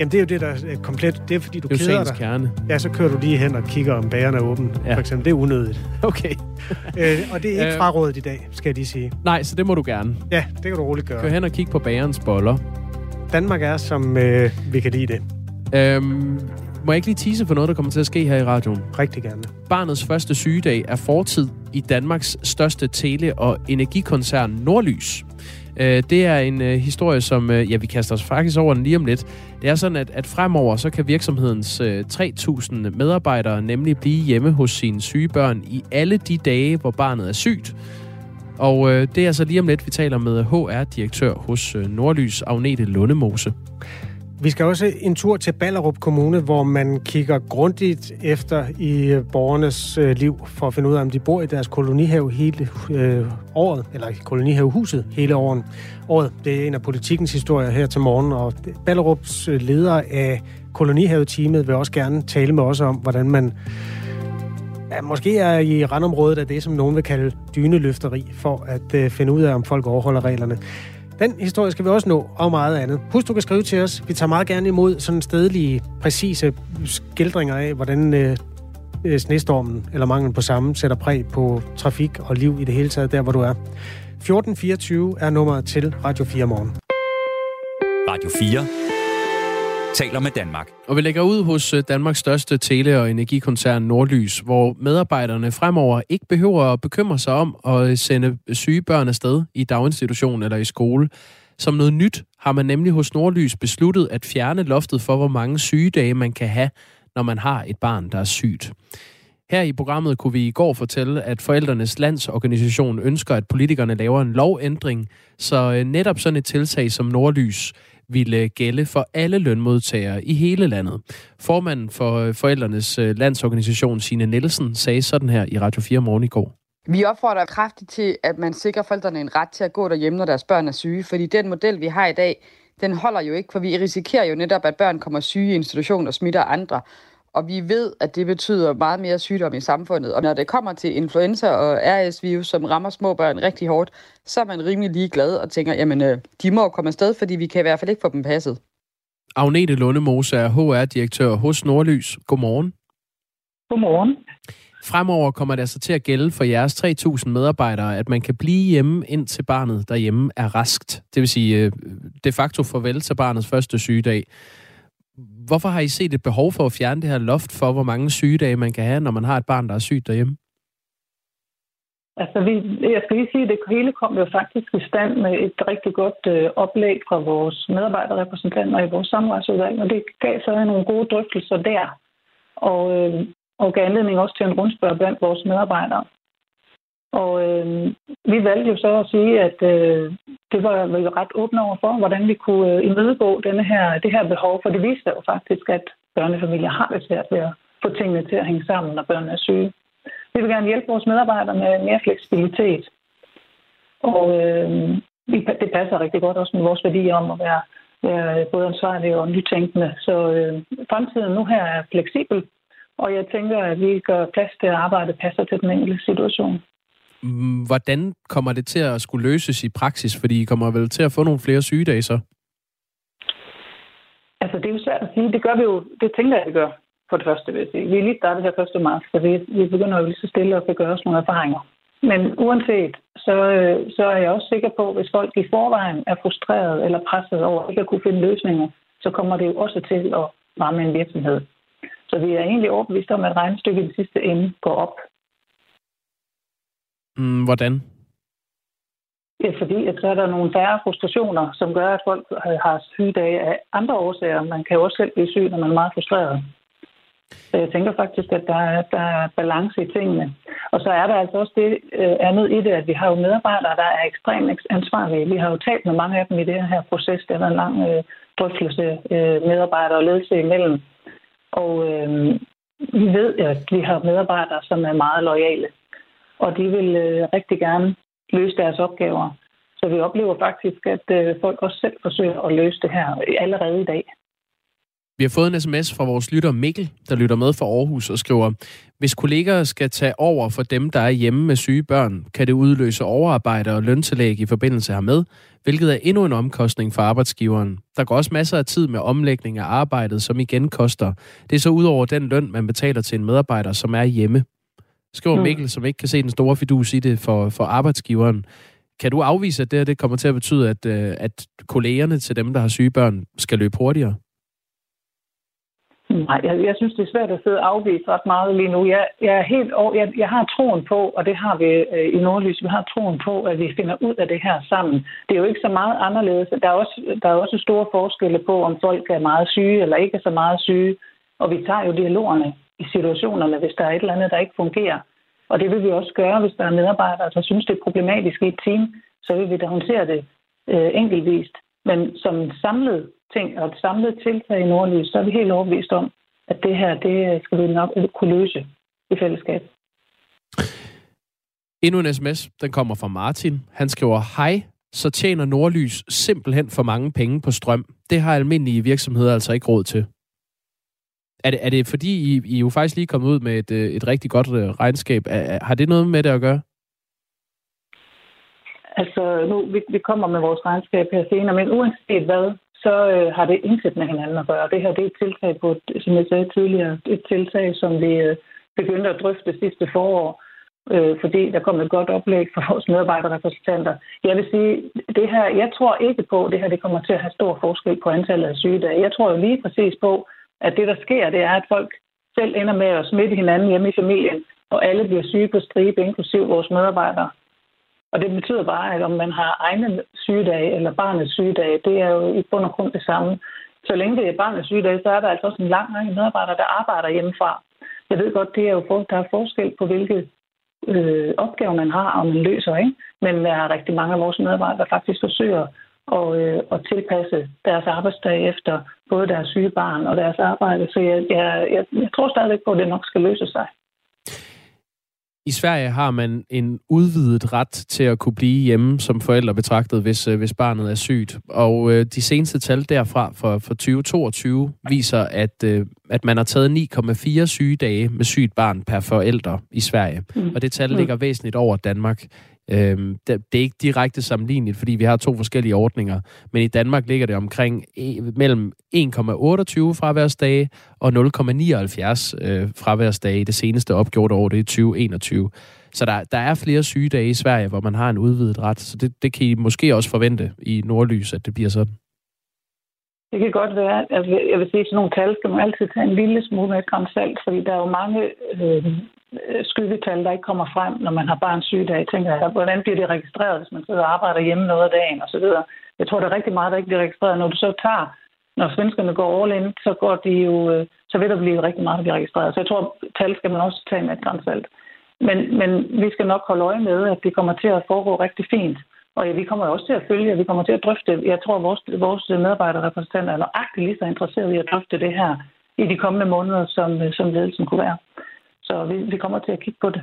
Jamen, det er jo det, der er komplet. Det er, fordi du det er keder dig. kerne. Ja, så kører du lige hen og kigger, om bageren er åben. Ja. For eksempel. Det er unødigt. Okay. øh, og det er ikke øh. frarådet i dag, skal jeg lige sige. Nej, så det må du gerne. Ja, det kan du roligt gøre. Kør hen og kig på bagerens boller. Danmark er, som øh, vi kan lide det. Øhm, må jeg ikke lige tease for noget, der kommer til at ske her i radioen? Rigtig gerne. Barnets første sygedag er fortid i Danmarks største tele- og energikoncern Nordlys. Øh, det er en øh, historie, som øh, ja, vi kaster os faktisk over den lige om lidt. Det er sådan, at, at fremover så kan virksomhedens 3.000 medarbejdere nemlig blive hjemme hos sine syge børn i alle de dage, hvor barnet er sygt. Og det er altså lige om lidt, vi taler med HR-direktør hos Nordlys, Agnete Lundemose. Vi skal også en tur til Ballerup Kommune, hvor man kigger grundigt efter i øh, borgernes øh, liv, for at finde ud af, om de bor i deres kolonihave hele øh, året, eller i kolonihavehuset hele året. året. Det er en af politikens historier her til morgen, og Ballerups øh, leder af kolonihaveteamet vil også gerne tale med os om, hvordan man ja, måske er i randområdet af det, som nogen vil kalde dyneløfteri, for at øh, finde ud af, om folk overholder reglerne. Den historie skal vi også nå, og meget andet. Husk, du kan skrive til os. Vi tager meget gerne imod sådan stedlige, præcise skildringer af, hvordan øh, øh snestormen, eller manglen på samme, sætter præg på trafik og liv i det hele taget, der hvor du er. 1424 er nummeret til Radio 4 morgen. Radio 4 taler med Danmark. Og vi lægger ud hos øh, Danmarks største tele- og energikoncern Nordlys, hvor medarbejderne fremover ikke behøver at bekymre sig om at øh, sende syge børn afsted i daginstitution eller i skole. Som noget nyt har man nemlig hos Nordlys besluttet at fjerne loftet for, hvor mange sygedage man kan have, når man har et barn, der er sygt. Her i programmet kunne vi i går fortælle, at Forældrenes Landsorganisation ønsker, at politikerne laver en lovændring, så øh, netop sådan et tiltag som Nordlys ville gælde for alle lønmodtagere i hele landet. Formanden for øh, Forældrenes øh, Landsorganisation, Signe Nielsen, sagde sådan her i Radio 4 morgen i går. Vi opfordrer kraftigt til, at man sikrer forældrene en ret til at gå derhjemme, når deres børn er syge, fordi den model, vi har i dag, den holder jo ikke, for vi risikerer jo netop, at børn kommer syge i institution og smitter andre. Og vi ved, at det betyder meget mere sygdom i samfundet. Og når det kommer til influenza og RS-virus, som rammer små børn rigtig hårdt, så er man rimelig ligeglad og tænker, jamen, øh, de må komme afsted, fordi vi kan i hvert fald ikke få dem passet. Agnete Lundemose er HR-direktør hos Nordlys. Godmorgen. Godmorgen. Fremover kommer det altså til at gælde for jeres 3.000 medarbejdere, at man kan blive hjemme, indtil barnet derhjemme er raskt. Det vil sige øh, de facto farvel til barnets første sygedag. Hvorfor har I set et behov for at fjerne det her loft for, hvor mange sygedage man kan have, når man har et barn, der er sygt derhjemme? Altså, vi, jeg skal lige sige, at det hele kom jo faktisk i stand med et rigtig godt øh, oplæg fra vores medarbejderrepræsentanter i vores samarbejdsudvalg, og det gav så nogle gode drøftelser der, og, øh, og gav anledning også til en rundspørg blandt vores medarbejdere. Og øh, vi valgte jo så at sige, at øh, det var vi ret åbne over for, hvordan vi kunne øh, imødegå denne her, det her behov, for det viste jo faktisk, at børnefamilier har det svært ved at få tingene til at hænge sammen, når børnene er syge. Vi vil gerne hjælpe vores medarbejdere med mere fleksibilitet. Og øh, det passer rigtig godt også med vores værdier om at være, være både ansvarlige og nytænkende. Så øh, fremtiden nu her er fleksibel, og jeg tænker, at vi gør plads til at arbejde passer til den enkelte situation. Hvordan kommer det til at skulle løses i praksis? Fordi I kommer vel til at få nogle flere sygedage så? Altså, det er jo svært at sige. Det gør vi jo, det tænker jeg, det gør, for det første, vil jeg sige. Vi er lige startet her 1. marts, så vi, vi begynder jo lige så stille at gøre os nogle erfaringer. Men uanset, så, øh, så er jeg også sikker på, at hvis folk i forvejen er frustreret eller presset over ikke at kunne finde løsninger, så kommer det jo også til at ramme en virksomhed. Så vi er egentlig overbevist om, at regnestykket i den sidste ende går op. Mm, hvordan? Ja, fordi at så er der nogle færre frustrationer, som gør, at folk øh, har sygedage af andre årsager. Man kan jo også selv blive syg, når man er meget frustreret. Så jeg tænker faktisk, at der er, der er balance i tingene. Og så er der altså også det øh, andet i det, at vi har jo medarbejdere, der er ekstremt ansvarlige. Vi har jo talt med mange af dem i det her proces. Det har en lang øh, drøftelse øh, medarbejdere og ledelse imellem. Og øh, vi ved, at vi har medarbejdere, som er meget lojale. Og de vil øh, rigtig gerne løse deres opgaver. Så vi oplever faktisk, at øh, folk også selv forsøger at løse det her allerede i dag. Vi har fået en sms fra vores lytter Mikkel, der lytter med fra Aarhus og skriver, hvis kolleger skal tage over for dem, der er hjemme med syge børn, kan det udløse overarbejde og løntillæg i forbindelse hermed, hvilket er endnu en omkostning for arbejdsgiveren. Der går også masser af tid med omlægning af arbejdet, som igen koster. Det er så ud over den løn, man betaler til en medarbejder, som er hjemme. Skriver mm. Mikkel, som ikke kan se den store fidus i det for, for arbejdsgiveren. Kan du afvise, at det, her, det kommer til at betyde, at, øh, at kollegerne til dem, der har syge børn, skal løbe hurtigere? Nej, jeg, jeg synes, det er svært at sidde og afvise ret meget lige nu. Jeg, jeg, er helt over, jeg, jeg har troen på, og det har vi øh, i Nordlys, vi har troen på, at vi finder ud af det her sammen. Det er jo ikke så meget anderledes. Der er også, der er også store forskelle på, om folk er meget syge eller ikke er så meget syge. Og vi tager jo dialogerne i situationerne, hvis der er et eller andet, der ikke fungerer. Og det vil vi også gøre, hvis der er medarbejdere, der synes, det er problematisk i et team. Så vil vi da håndtere det øh, enkeltvist. Men som samlet ting og et samlet tiltag i Nordlys, så er vi helt overbevist om, at det her, det øh, skal vi nok kunne løse i fællesskab. Endnu en sms, den kommer fra Martin. Han skriver, hej, så tjener Nordlys simpelthen for mange penge på strøm. Det har almindelige virksomheder altså ikke råd til. Er det, er det fordi, I, I jo faktisk lige kommet ud med et, øh, et rigtig godt øh, regnskab? Er, har det noget med det at gøre? Altså, nu, vi, vi kommer med vores regnskab her senere, men uanset hvad, så øh, har det intet med hinanden at gøre. Det her det er et tiltag på, som jeg sagde tidligere, et tiltag, som vi øh, begyndte at drøfte sidste forår, øh, fordi der kom et godt oplæg fra vores medarbejderrepræsentanter. Jeg vil sige, det her, jeg tror ikke på, at det her det kommer til at have stor forskel på antallet af sygedage. Jeg tror jo lige præcis på, at det, der sker, det er, at folk selv ender med at smitte hinanden hjemme i familien, og alle bliver syge på stribe, inklusiv vores medarbejdere. Og det betyder bare, at om man har egne sygedage eller barnets sygedage, det er jo i bund og grund det samme. Så længe det er barnets sygedage, så er der altså også en lang række medarbejdere, der arbejder hjemmefra. Jeg ved godt, det er jo for, der er forskel på, hvilke øh, opgaver man har, og man løser. Ikke? Men der er rigtig mange af vores medarbejdere, der faktisk forsøger at, øh, at tilpasse deres arbejdsdag efter både deres syge barn og deres arbejde. Så jeg, jeg, jeg, jeg tror stadigvæk på, at det nok skal løse sig. I Sverige har man en udvidet ret til at kunne blive hjemme som forældre betragtet, hvis, øh, hvis barnet er sygt. Og øh, de seneste tal derfra for, for 2022 viser, at, øh, at man har taget 9,4 sygedage med sygt barn per forældre i Sverige. Mm. Og det tal ligger væsentligt over Danmark. Øhm, det, det er ikke direkte sammenligneligt, fordi vi har to forskellige ordninger, men i Danmark ligger det omkring e, mellem 1,28 fraværsdage og 0,79 øh, fraværsdage i det seneste opgjorte år, det er 2021. Så der, der er flere sygedage i Sverige, hvor man har en udvidet ret, så det, det kan I måske også forvente i Nordlys, at det bliver sådan. Det kan godt være. Altså, jeg vil sige, at sådan nogle tal skal man altid tage en lille smule med et salt, fordi der er jo mange øh, øh, skyggetal, der ikke kommer frem, når man har barns sygdag. Jeg tænker, hvordan bliver det registreret, hvis man sidder og arbejder hjemme noget af dagen osv. Jeg tror, der er rigtig meget, der ikke bliver registreret. Når du så tager, når svenskerne går all in, så, går de jo, øh, så vil der blive rigtig meget, der bliver registreret. Så jeg tror, tal skal man også tage med et salt. Men, men vi skal nok holde øje med, at det kommer til at foregå rigtig fint. Og ja, vi kommer også til at følge, vi kommer til at drøfte. Jeg tror, at vores, vores medarbejderrepræsentanter er nøjagtigt lige så interesserede i at drøfte det her i de kommende måneder, som, som ledelsen kunne være. Så vi, vi kommer til at kigge på det.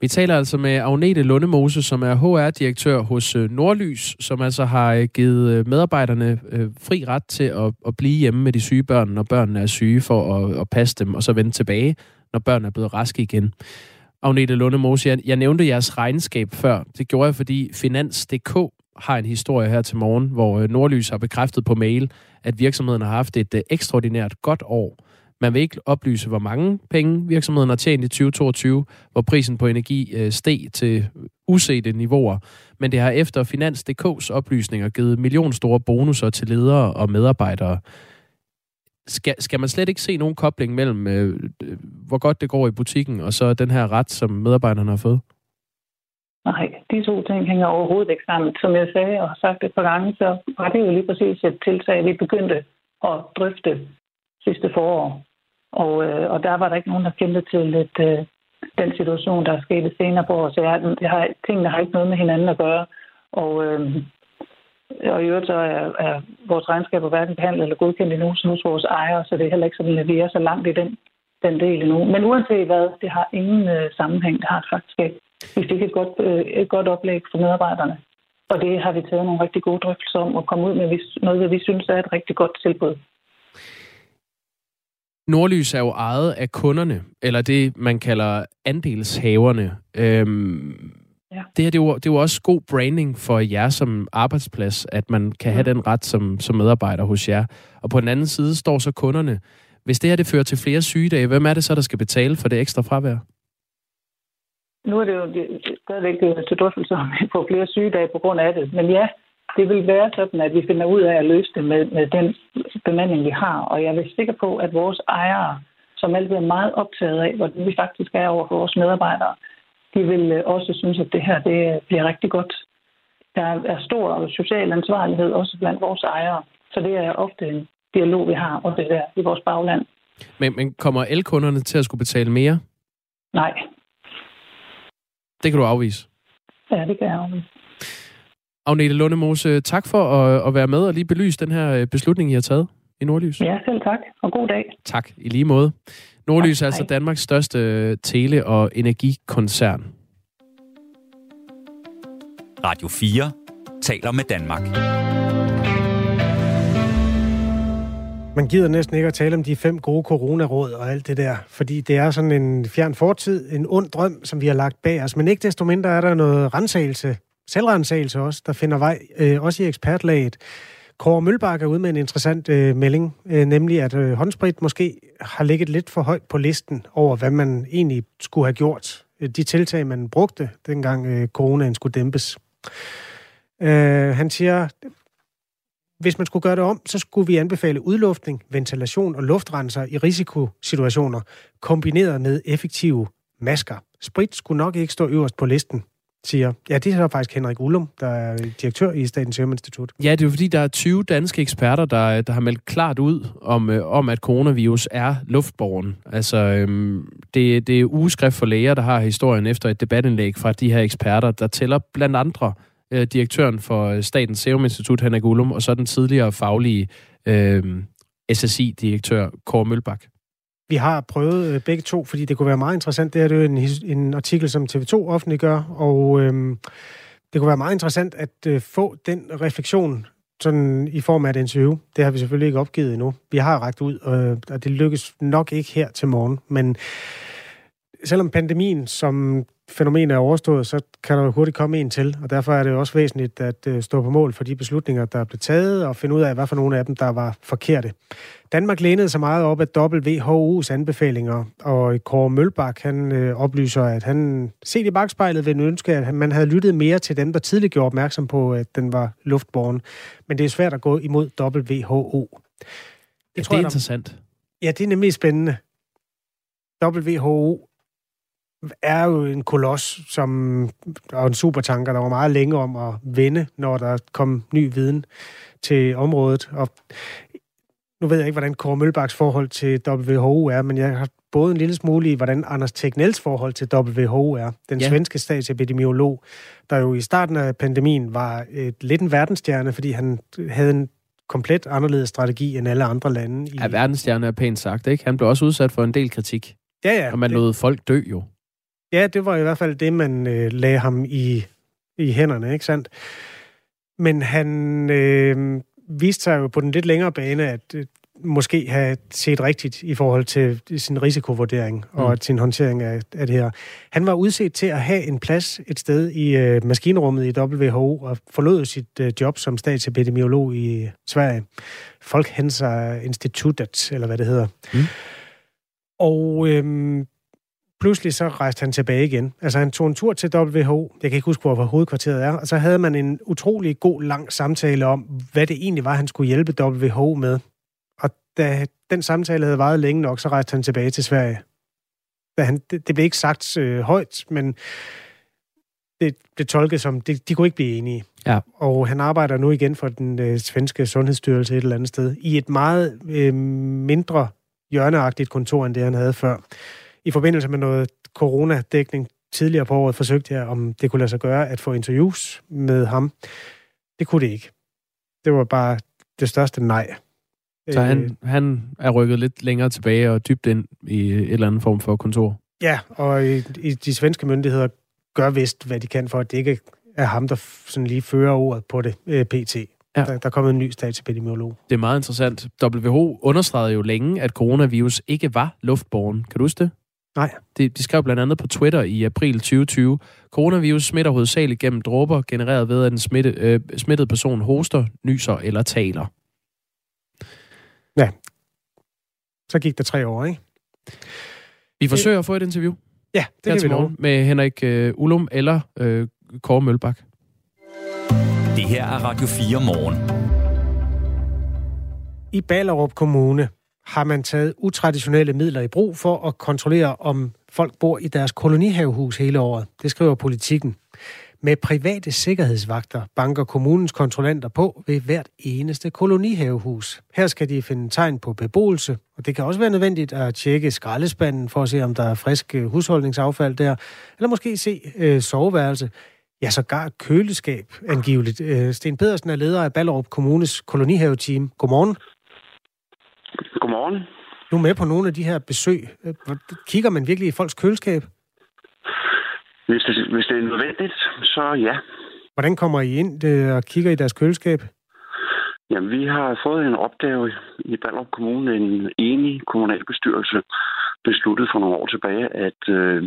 Vi taler altså med Agnete Lundemose, som er HR-direktør hos øh, Nordlys, som altså har øh, givet øh, medarbejderne fri ret til at, at blive hjemme med de syge børn, når børnene er syge, for at, at passe dem, og så vende tilbage, når børnene er blevet raske igen. Agnete Lundemose, jeg, jeg nævnte jeres regnskab før. Det gjorde jeg, fordi Finans.dk har en historie her til morgen, hvor øh, Nordlys har bekræftet på mail, at virksomheden har haft et øh, ekstraordinært godt år. Man vil ikke oplyse, hvor mange penge virksomheden har tjent i 2022, hvor prisen på energi øh, steg til usete niveauer. Men det har efter Finans.dk's oplysninger givet millionstore bonusser til ledere og medarbejdere. Skal, skal man slet ikke se nogen kobling mellem, øh, øh, hvor godt det går i butikken, og så den her ret, som medarbejderne har fået? Nej, de to ting hænger overhovedet ikke sammen. Som jeg sagde og har sagt et par gange, så var det jo lige præcis et tiltag, vi begyndte at drøfte sidste forår. Og, øh, og der var der ikke nogen, der kendte til et, øh, den situation, der skete senere på år. Så jeg, jeg har, tingene har ikke noget med hinanden at gøre. Og, øh, og i øvrigt så er, er vores regnskaber hverken behandlet eller godkendt endnu hos vores ejere, så det er heller ikke sådan, at vi er så langt i den, den del endnu. Men uanset hvad, det har ingen øh, sammenhæng. Det har faktisk Hvis Vi fik et godt, øh, et godt oplæg for medarbejderne. Og det har vi taget nogle rigtig gode drøftelser om at komme ud med noget, vi synes er et rigtig godt tilbud. Nordlys er jo ejet af kunderne, eller det, man kalder andelshaverne. Øhm, ja. Det her det er, jo, det er jo også god branding for jer som arbejdsplads, at man kan have den ret som, som medarbejder hos jer. Og på den anden side står så kunderne. Hvis det her det fører til flere sygedage, hvem er det så, der skal betale for det ekstra fravær? Nu er det jo stadigvæk til drøftelse om at få flere sygedage på grund af det. Men ja, det vil være sådan, at vi finder ud af at løse det med, med den bemanding, vi har. Og jeg er sikker på, at vores ejere, som altid er meget optaget af, hvordan vi faktisk er over for vores medarbejdere, de vil øh, også synes, at det her det bliver rigtig godt. Der er stor social ansvarlighed også blandt vores ejere. Så det er ofte en dialog, vi har også der i vores bagland. Men, men kommer elkunderne til at skulle betale mere? Nej. Det kan du afvise? Ja, det kan jeg afvise. Agnete Lundemose, tak for at, at være med og lige belyse den her øh, beslutning, I har taget i Nordlys. Ja, selv tak, og god dag. Tak, i lige måde. Nordlys er altså Danmarks største øh, tele- og energikoncern. Radio 4 taler med Danmark. Man gider næsten ikke at tale om de fem gode coronaråd og alt det der, fordi det er sådan en fjern fortid, en ond drøm, som vi har lagt bag os. Men ikke desto mindre er der noget rensagelse selvrensagelse også, der finder vej, øh, også i ekspertlaget. Kåre Mølbak er ude med en interessant øh, melding, øh, nemlig at øh, håndsprit måske har ligget lidt for højt på listen over, hvad man egentlig skulle have gjort. Øh, de tiltag, man brugte, dengang øh, coronaen skulle dæmpes. Øh, han siger, hvis man skulle gøre det om, så skulle vi anbefale udluftning, ventilation og luftrenser i risikosituationer, kombineret med effektive masker. Sprit skulle nok ikke stå øverst på listen siger, ja, det er så faktisk Henrik Ullum, der er direktør i Statens Serum Institut. Ja, det er jo fordi, der er 20 danske eksperter, der, der har meldt klart ud om, øh, om at coronavirus er luftborgen. Altså, øhm, det, det er ugeskrift for læger, der har historien efter et debatindlæg fra de her eksperter, der tæller blandt andre øh, direktøren for øh, Statens Serum Institut, Henrik Ullum, og så den tidligere faglige øh, SSI-direktør, Kåre Mølbak. Vi har prøvet øh, begge to, fordi det kunne være meget interessant. Det her det er jo en, en artikel, som TV2 offentliggør, og øhm, det kunne være meget interessant at øh, få den refleksion sådan i form af et interview. Det har vi selvfølgelig ikke opgivet endnu. Vi har rækket ud, øh, og det lykkes nok ikke her til morgen. Men selvom pandemien som fænomen er overstået, så kan der hurtigt komme en til, og derfor er det også væsentligt at øh, stå på mål for de beslutninger, der er blevet taget, og finde ud af, hvad for nogle af dem, der var forkerte. Danmark lænede sig meget op af WHO's anbefalinger, og Kåre Mølbak, han øh, oplyser, at han set i bagspejlet vil ønske, at man havde lyttet mere til dem, der tidligt gjorde opmærksom på, at den var luftborgen. Men det er svært at gå imod WHO. Det, ja, tror det er jeg, interessant. Ja, det er nemlig spændende. WHO er jo en koloss, som og en supertanker, der var meget længe om at vende, når der kom ny viden til området. Og nu ved jeg ikke, hvordan Kåre Mølbaks forhold til WHO er, men jeg har både en lille smule i, hvordan Anders Tegnells forhold til WHO er. Den ja. svenske statsepidemiolog, der jo i starten af pandemien var et, lidt en verdensstjerne, fordi han havde en komplet anderledes strategi end alle andre lande. I... Ja, verdensstjerne er pænt sagt, ikke? Han blev også udsat for en del kritik. Ja, ja. Og man det... lod folk dø jo. Ja, det var i hvert fald det, man øh, lagde ham i, i hænderne, ikke sandt? Men han øh, viste sig jo på den lidt længere bane, at øh, måske have set rigtigt i forhold til sin risikovurdering mm. og sin håndtering af, af det her. Han var udset til at have en plads et sted i øh, maskinrummet i WHO og forlod sit øh, job som statsepidemiolog i Sverige. Folkhälsa Institutet, eller hvad det hedder. Mm. Og øh, pludselig så rejste han tilbage igen. Altså han tog en tur til WHO, jeg kan ikke huske, hvor hovedkvarteret er, og så havde man en utrolig god, lang samtale om, hvad det egentlig var, han skulle hjælpe WHO med. Og da den samtale havde varet længe nok, så rejste han tilbage til Sverige. Da han, det, det blev ikke sagt øh, højt, men det blev tolket som, det, de kunne ikke blive enige. Ja. Og han arbejder nu igen for den øh, svenske sundhedsstyrelse et eller andet sted, i et meget øh, mindre hjørneagtigt kontor, end det han havde før. I forbindelse med noget coronadækning tidligere på året forsøgte jeg, om det kunne lade sig gøre at få interviews med ham. Det kunne det ikke. Det var bare det største nej. Så han, han er rykket lidt længere tilbage og dybt ind i et eller andet form for kontor? Ja, og i, i de svenske myndigheder gør vist, hvad de kan for, at det ikke er ham, der sådan lige fører ordet på det, øh, PT. Ja. Der, der er kommet en ny statsepidemiolog. Det er meget interessant. WHO understregede jo længe, at coronavirus ikke var luftborgen. Kan du huske det? Nej. De, de skrev blandt andet på Twitter i april 2020, coronavirus smitter hovedsageligt gennem dråber, genereret ved, at en smitte, øh, smittet person hoster, nyser eller taler. Ja. Så gik der tre år, ikke? Vi forsøger at få et interview. Ja, det kan vi morgen med Henrik øh, Ullum eller øh, Kåre Mølbak. Det her er Radio 4 morgen. I Ballerup Kommune har man taget utraditionelle midler i brug for at kontrollere, om folk bor i deres kolonihavehus hele året. Det skriver politikken. Med private sikkerhedsvagter banker kommunens kontrollanter på ved hvert eneste kolonihavehus. Her skal de finde tegn på beboelse, og det kan også være nødvendigt at tjekke skraldespanden for at se, om der er frisk øh, husholdningsaffald der, eller måske se øh, soveværelse. Ja, sågar køleskab angiveligt. Øh, Sten Pedersen er leder af Ballerup Kommunes kolonihaveteam. Godmorgen. Godmorgen. Du er med på nogle af de her besøg. Kigger man virkelig i folks køleskab? Hvis det, hvis det er nødvendigt, så ja. Hvordan kommer I ind øh, og kigger i deres køleskab? Jamen, vi har fået en opgave i Ballerup Kommune. En enig kommunalbestyrelse besluttede for nogle år tilbage, at øh,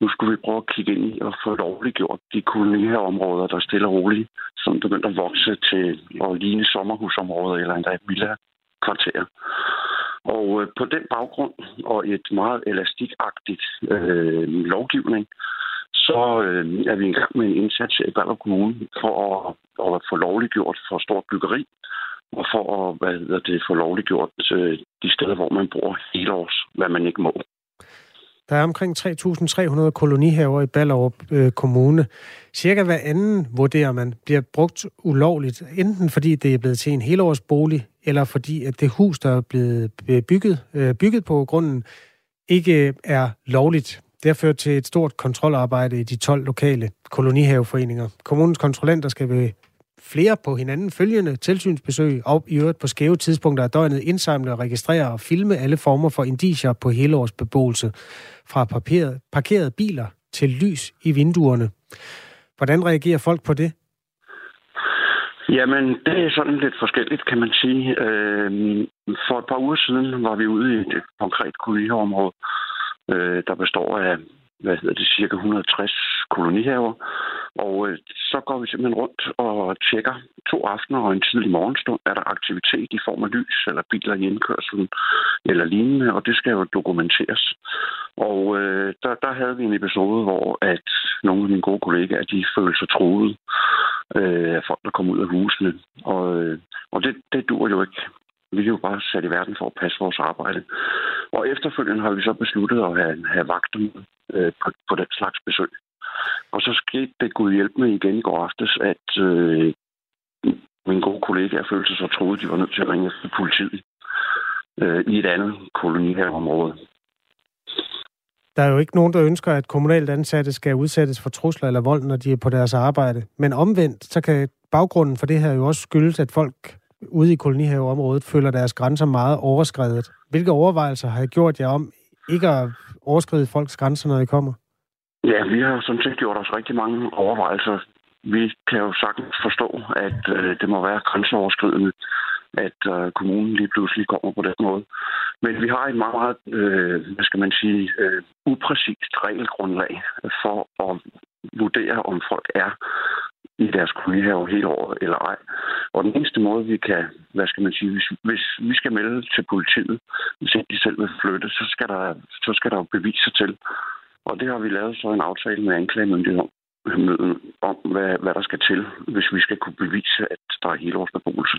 nu skulle vi prøve at kigge ind i og få lovliggjort de kolonihaveområder, der stille og roligt, som begyndte at vokse til at ligne sommerhusområder eller endda villa kvarter. Og øh, på den baggrund og et meget elastikagtigt øh, lovgivning, så øh, er vi i gang med en indsats i Ballerup Kommune for at, at få lovliggjort for stort byggeri, og for at hvad hedder det, få lovliggjort øh, de steder, hvor man bor hele års, hvad man ikke må. Der er omkring 3.300 kolonihaver i Ballerup øh, Kommune. Cirka hver anden, vurderer man, bliver brugt ulovligt, enten fordi det er blevet til en helårsbolig, eller fordi at det hus, der er blevet øh, bygget, øh, bygget på grunden, ikke øh, er lovligt. Det har ført til et stort kontrolarbejde i de 12 lokale kolonihaveforeninger. Kommunens kontrollanter skal ved flere på hinanden følgende tilsynsbesøg og i øvrigt på skæve tidspunkter af døgnet indsamle, registrere og filme alle former for indicier på helårsbeboelse fra parkeret, parkerede biler til lys i vinduerne. Hvordan reagerer folk på det? Jamen, det er sådan lidt forskelligt, kan man sige. Øh, for et par uger siden var vi ude i et konkret kolonihaveområde, øh, der består af hvad hedder det, cirka 160 kolonihaver. Og øh, så går vi simpelthen rundt og tjekker to aftener og en tidlig morgenstund, er der aktivitet i form af lys eller biler i indkørselen eller lignende, og det skal jo dokumenteres. Og øh, der, der havde vi en episode, hvor at nogle af mine gode kollegaer, de følte sig truet øh, af folk, der kom ud af husene. Og, øh, og det, det dur jo ikke. Vi er jo bare sat i verden for at passe vores arbejde. Og efterfølgende har vi så besluttet at have, have vagter øh, på, på den slags besøg. Og så skete det Gud hjælp med igen i går aftes, at øh, mine gode kollega følte sig så troede, de var nødt til at ringe til politiet øh, i et andet kolonihavområde. Der er jo ikke nogen, der ønsker, at kommunalt ansatte skal udsættes for trusler eller vold, når de er på deres arbejde. Men omvendt, så kan baggrunden for det her jo også skyldes, at folk ude i kolonihaveområdet føler deres grænser meget overskredet. Hvilke overvejelser har I gjort jer om ikke at overskride folks grænser, når I kommer? Ja, vi har som set gjort os rigtig mange overvejelser. Vi kan jo sagtens forstå, at øh, det må være grænseoverskridende, at øh, kommunen lige pludselig kommer på den måde. Men vi har et meget, meget øh, hvad skal man sige, øh, upræcist regelgrundlag for at vurdere, om folk er i deres kolonihave hele året eller ej. Og den eneste måde, vi kan, hvad skal man sige, hvis, hvis vi skal melde til politiet, hvis de selv vil flytte, så skal der, så skal der jo beviser til. Og det har vi lavet så en aftale med anklagemyndigheden om, hvad, hvad der skal til, hvis vi skal kunne bevise, at der er helårsbeboelse.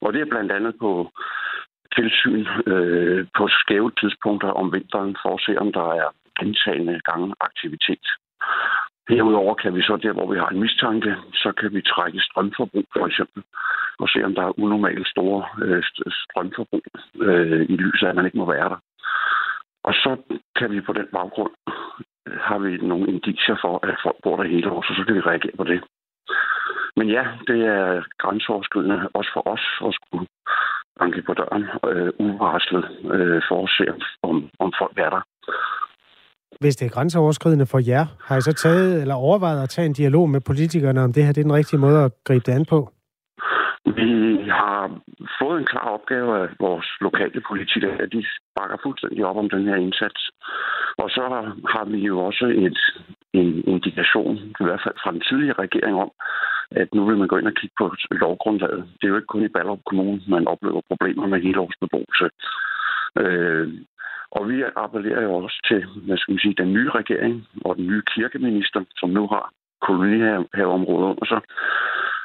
Og det er blandt andet på tilsyn øh, på skæve tidspunkter om vinteren for at se, om der er gentagende gange aktivitet. Herudover kan vi så der, hvor vi har en mistanke, så kan vi trække strømforbrug for eksempel, og se om der er unormalt store øh, strømforbrug øh, i lyset af, at man ikke må være der. Og så kan vi på den baggrund, øh, har vi nogle indicier for, at folk bor der hele året, så så kan vi reagere på det. Men ja, det er grænseoverskridende også for os at skulle banke på døren øh, uvarslet øh, for at se, om, om folk er der. Hvis det er grænseoverskridende for jer, har I så taget eller overvejet at tage en dialog med politikerne, om det her det er den rigtige måde at gribe det an på? Vi har fået en klar opgave af vores lokale politikere, at de bakker fuldstændig op om den her indsats. Og så har vi jo også et, en indikation, i hvert fald fra den tidligere regering om, at nu vil man gå ind og kigge på lovgrundlaget. Det er jo ikke kun i Ballerup Kommune, man oplever problemer med helårsbeboelse. Øh, og vi appellerer jo også til, hvad skal man sige, den nye regering og den nye kirkeminister, som nu har kolonihaveområdet under sig,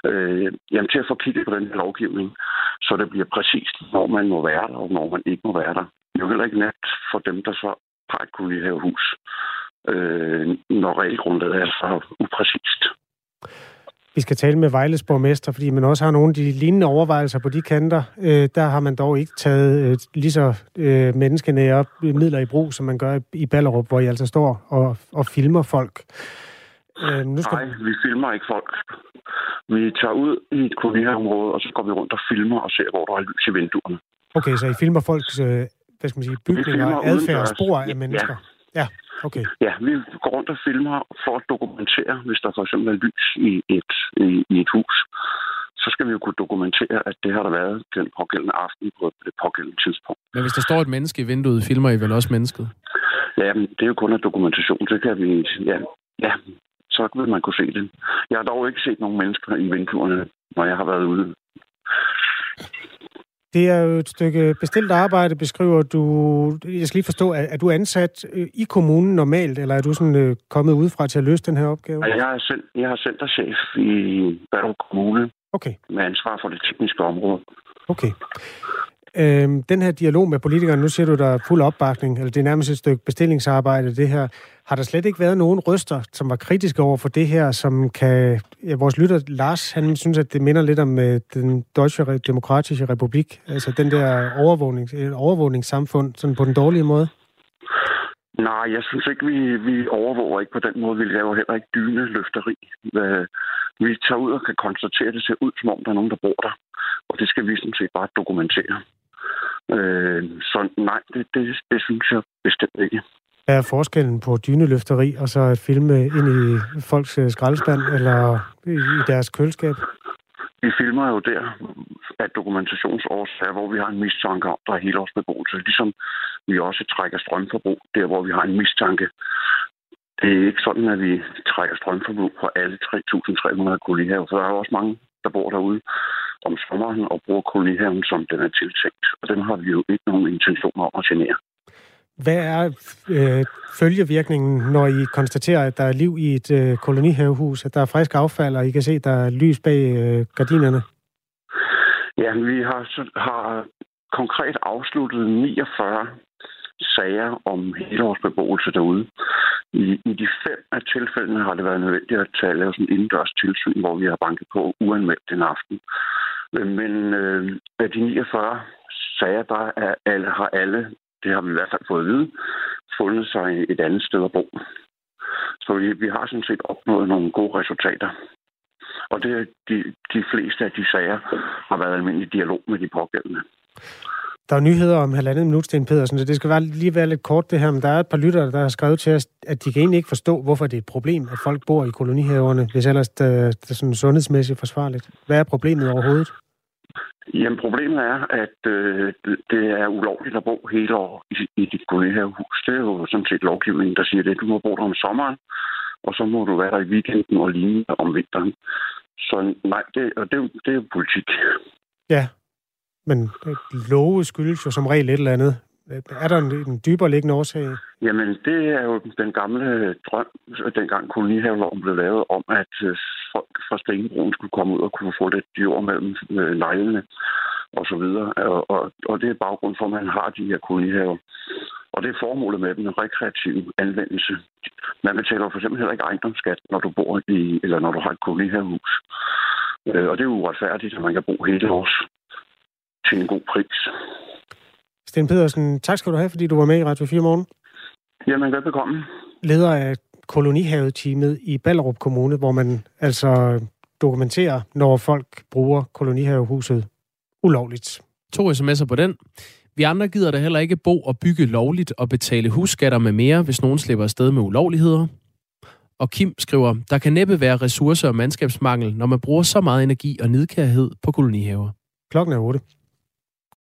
øh, jamen til at få kigget på den her lovgivning, så det bliver præcist, hvor man må være der, og når man ikke må være der. Det er jo heller ikke net for dem, der så har et kolonihavehus, øh, når regelgrundlaget er så upræcist. Vi skal tale med Vejles borgmester, fordi man også har nogle af de lignende overvejelser på de kanter. Øh, der har man dog ikke taget øh, lige så øh, menneskenære midler i brug, som man gør i Ballerup, hvor I altså står og, og filmer folk. Øh, nu skal... Nej, vi filmer ikke folk. Vi tager ud i et kolonihaveområde, og så går vi rundt og filmer og ser, hvor der er lys i vinduerne. Okay, så I filmer folks øh, hvad skal man sige, bygninger, adfærd og spor af mennesker? Ja. ja. Okay. Ja, vi går rundt og filmer for at dokumentere, hvis der for eksempel er lys i et, i, i et hus, så skal vi jo kunne dokumentere, at det har der været den pågældende aften på det pågældende tidspunkt. Men hvis der står et menneske i vinduet, filmer I vel også mennesket? Ja, men det er jo kun en dokumentation. Det kan vi, ja, ja, så vil man kunne se det. Jeg har dog ikke set nogen mennesker i vinduerne, når jeg har været ude. Det er jo et stykke bestilt arbejde, beskriver du. Jeg skal lige forstå, er, er du ansat øh, i kommunen normalt, eller er du sådan øh, kommet udefra til at løse den her opgave? Jeg er, selv, jeg er centerchef i Ballerup Kommune. Okay. Med ansvar for det tekniske område. Okay. Øh, den her dialog med politikerne, nu siger du, der er fuld opbakning, eller det er nærmest et stykke bestillingsarbejde, det her. Har der slet ikke været nogen røster, som var kritiske over for det her, som kan... Ja, vores lytter, Lars, han synes, at det minder lidt om øh, den Deutsche Demokratische Republik, altså den der overvågning, overvågningssamfund, sådan på den dårlige måde. Nej, jeg synes ikke, vi, vi overvåger ikke på den måde. Vi laver heller ikke dyne løfteri. Øh, vi tager ud og kan konstatere, at det ser ud, som om der er nogen, der bor der. Og det skal vi sådan set bare dokumentere. Øh, så nej, det, det, det synes jeg bestemt ikke. Hvad er forskellen på dyneløfteri og så at filme ind i folks øh, skraldespand eller i deres køleskab? Vi filmer jo der af dokumentationsårsager, hvor vi har en mistanke om, der er helårsbeboelse. Ligesom vi også trækker strømforbrug der, hvor vi har en mistanke. Det er ikke sådan, at vi trækker strømforbrug på alle 3.300 kolonihaver, for der er jo også mange, der bor derude om sommeren og bruger kolonihaven, som den er tiltænkt. Og dem har vi jo ikke nogen intention om at genere. Hvad er øh, følgevirkningen, når I konstaterer, at der er liv i et øh, kolonihavehus, at der er frisk affald, og I kan se, at der er lys bag øh, gardinerne? Ja, vi har, har konkret afsluttet 49 sager om helårsbeboelse derude. I, I de fem af tilfældene har det været nødvendigt at tage, lave sådan en indendørs tilsyn, hvor vi har banket på uanmeldt den aften. Men øh, af de 49 sager, der er alle, har alle, det har vi i hvert fald fået at vide, fundet sig et andet sted at bo. Så vi, vi har sådan set opnået nogle gode resultater. Og det, de, de fleste af de sager har været almindelig dialog med de pågældende. Der er nyheder om halvandet minut, Sten Pedersen, så det skal være, lige være lidt kort det her, men der er et par lyttere, der har skrevet til os, at de kan egentlig ikke forstå, hvorfor det er et problem, at folk bor i kolonihaverne, hvis ellers det, det er sådan sundhedsmæssigt forsvarligt. Hvad er problemet overhovedet? Jamen, problemet er, at øh, det er ulovligt at bo hele år i, i dit kolonihavehus. Det er jo sådan set lovgivningen, der siger det. Du må bo der om sommeren, og så må du være der i weekenden og lignende om vinteren. Så nej, det, og det, det er jo politik. Ja, men øh, love skyldes jo som regel et eller andet. Er der en, en dybere liggende årsag? Jamen, det er jo den gamle drøm, øh, dengang kolonihaveloven blev lavet, om at øh, folk fra Stenbroen skulle komme ud og kunne få lidt jord mellem lejlene og så videre. Og, og, og det er baggrund for, at man har de her kolonihaver. Og det er formålet med den rekreative anvendelse. Man betaler for eksempel heller ikke ejendomsskat, når du bor i, eller når du har et kolonihavehus. Og det er uretfærdigt, at man kan bo hele års til en god pris. Sten Pedersen, tak skal du have, fordi du var med i Radio 4 morgen. Jamen, velbekomme. Leder af kolonihaveteamet i Ballerup Kommune, hvor man altså dokumenterer, når folk bruger kolonihavehuset ulovligt. To sms'er på den. Vi andre gider da heller ikke bo og bygge lovligt og betale husskatter med mere, hvis nogen slipper afsted med ulovligheder. Og Kim skriver, der kan næppe være ressourcer og mandskabsmangel, når man bruger så meget energi og nidkærhed på kolonihaver. Klokken er 8.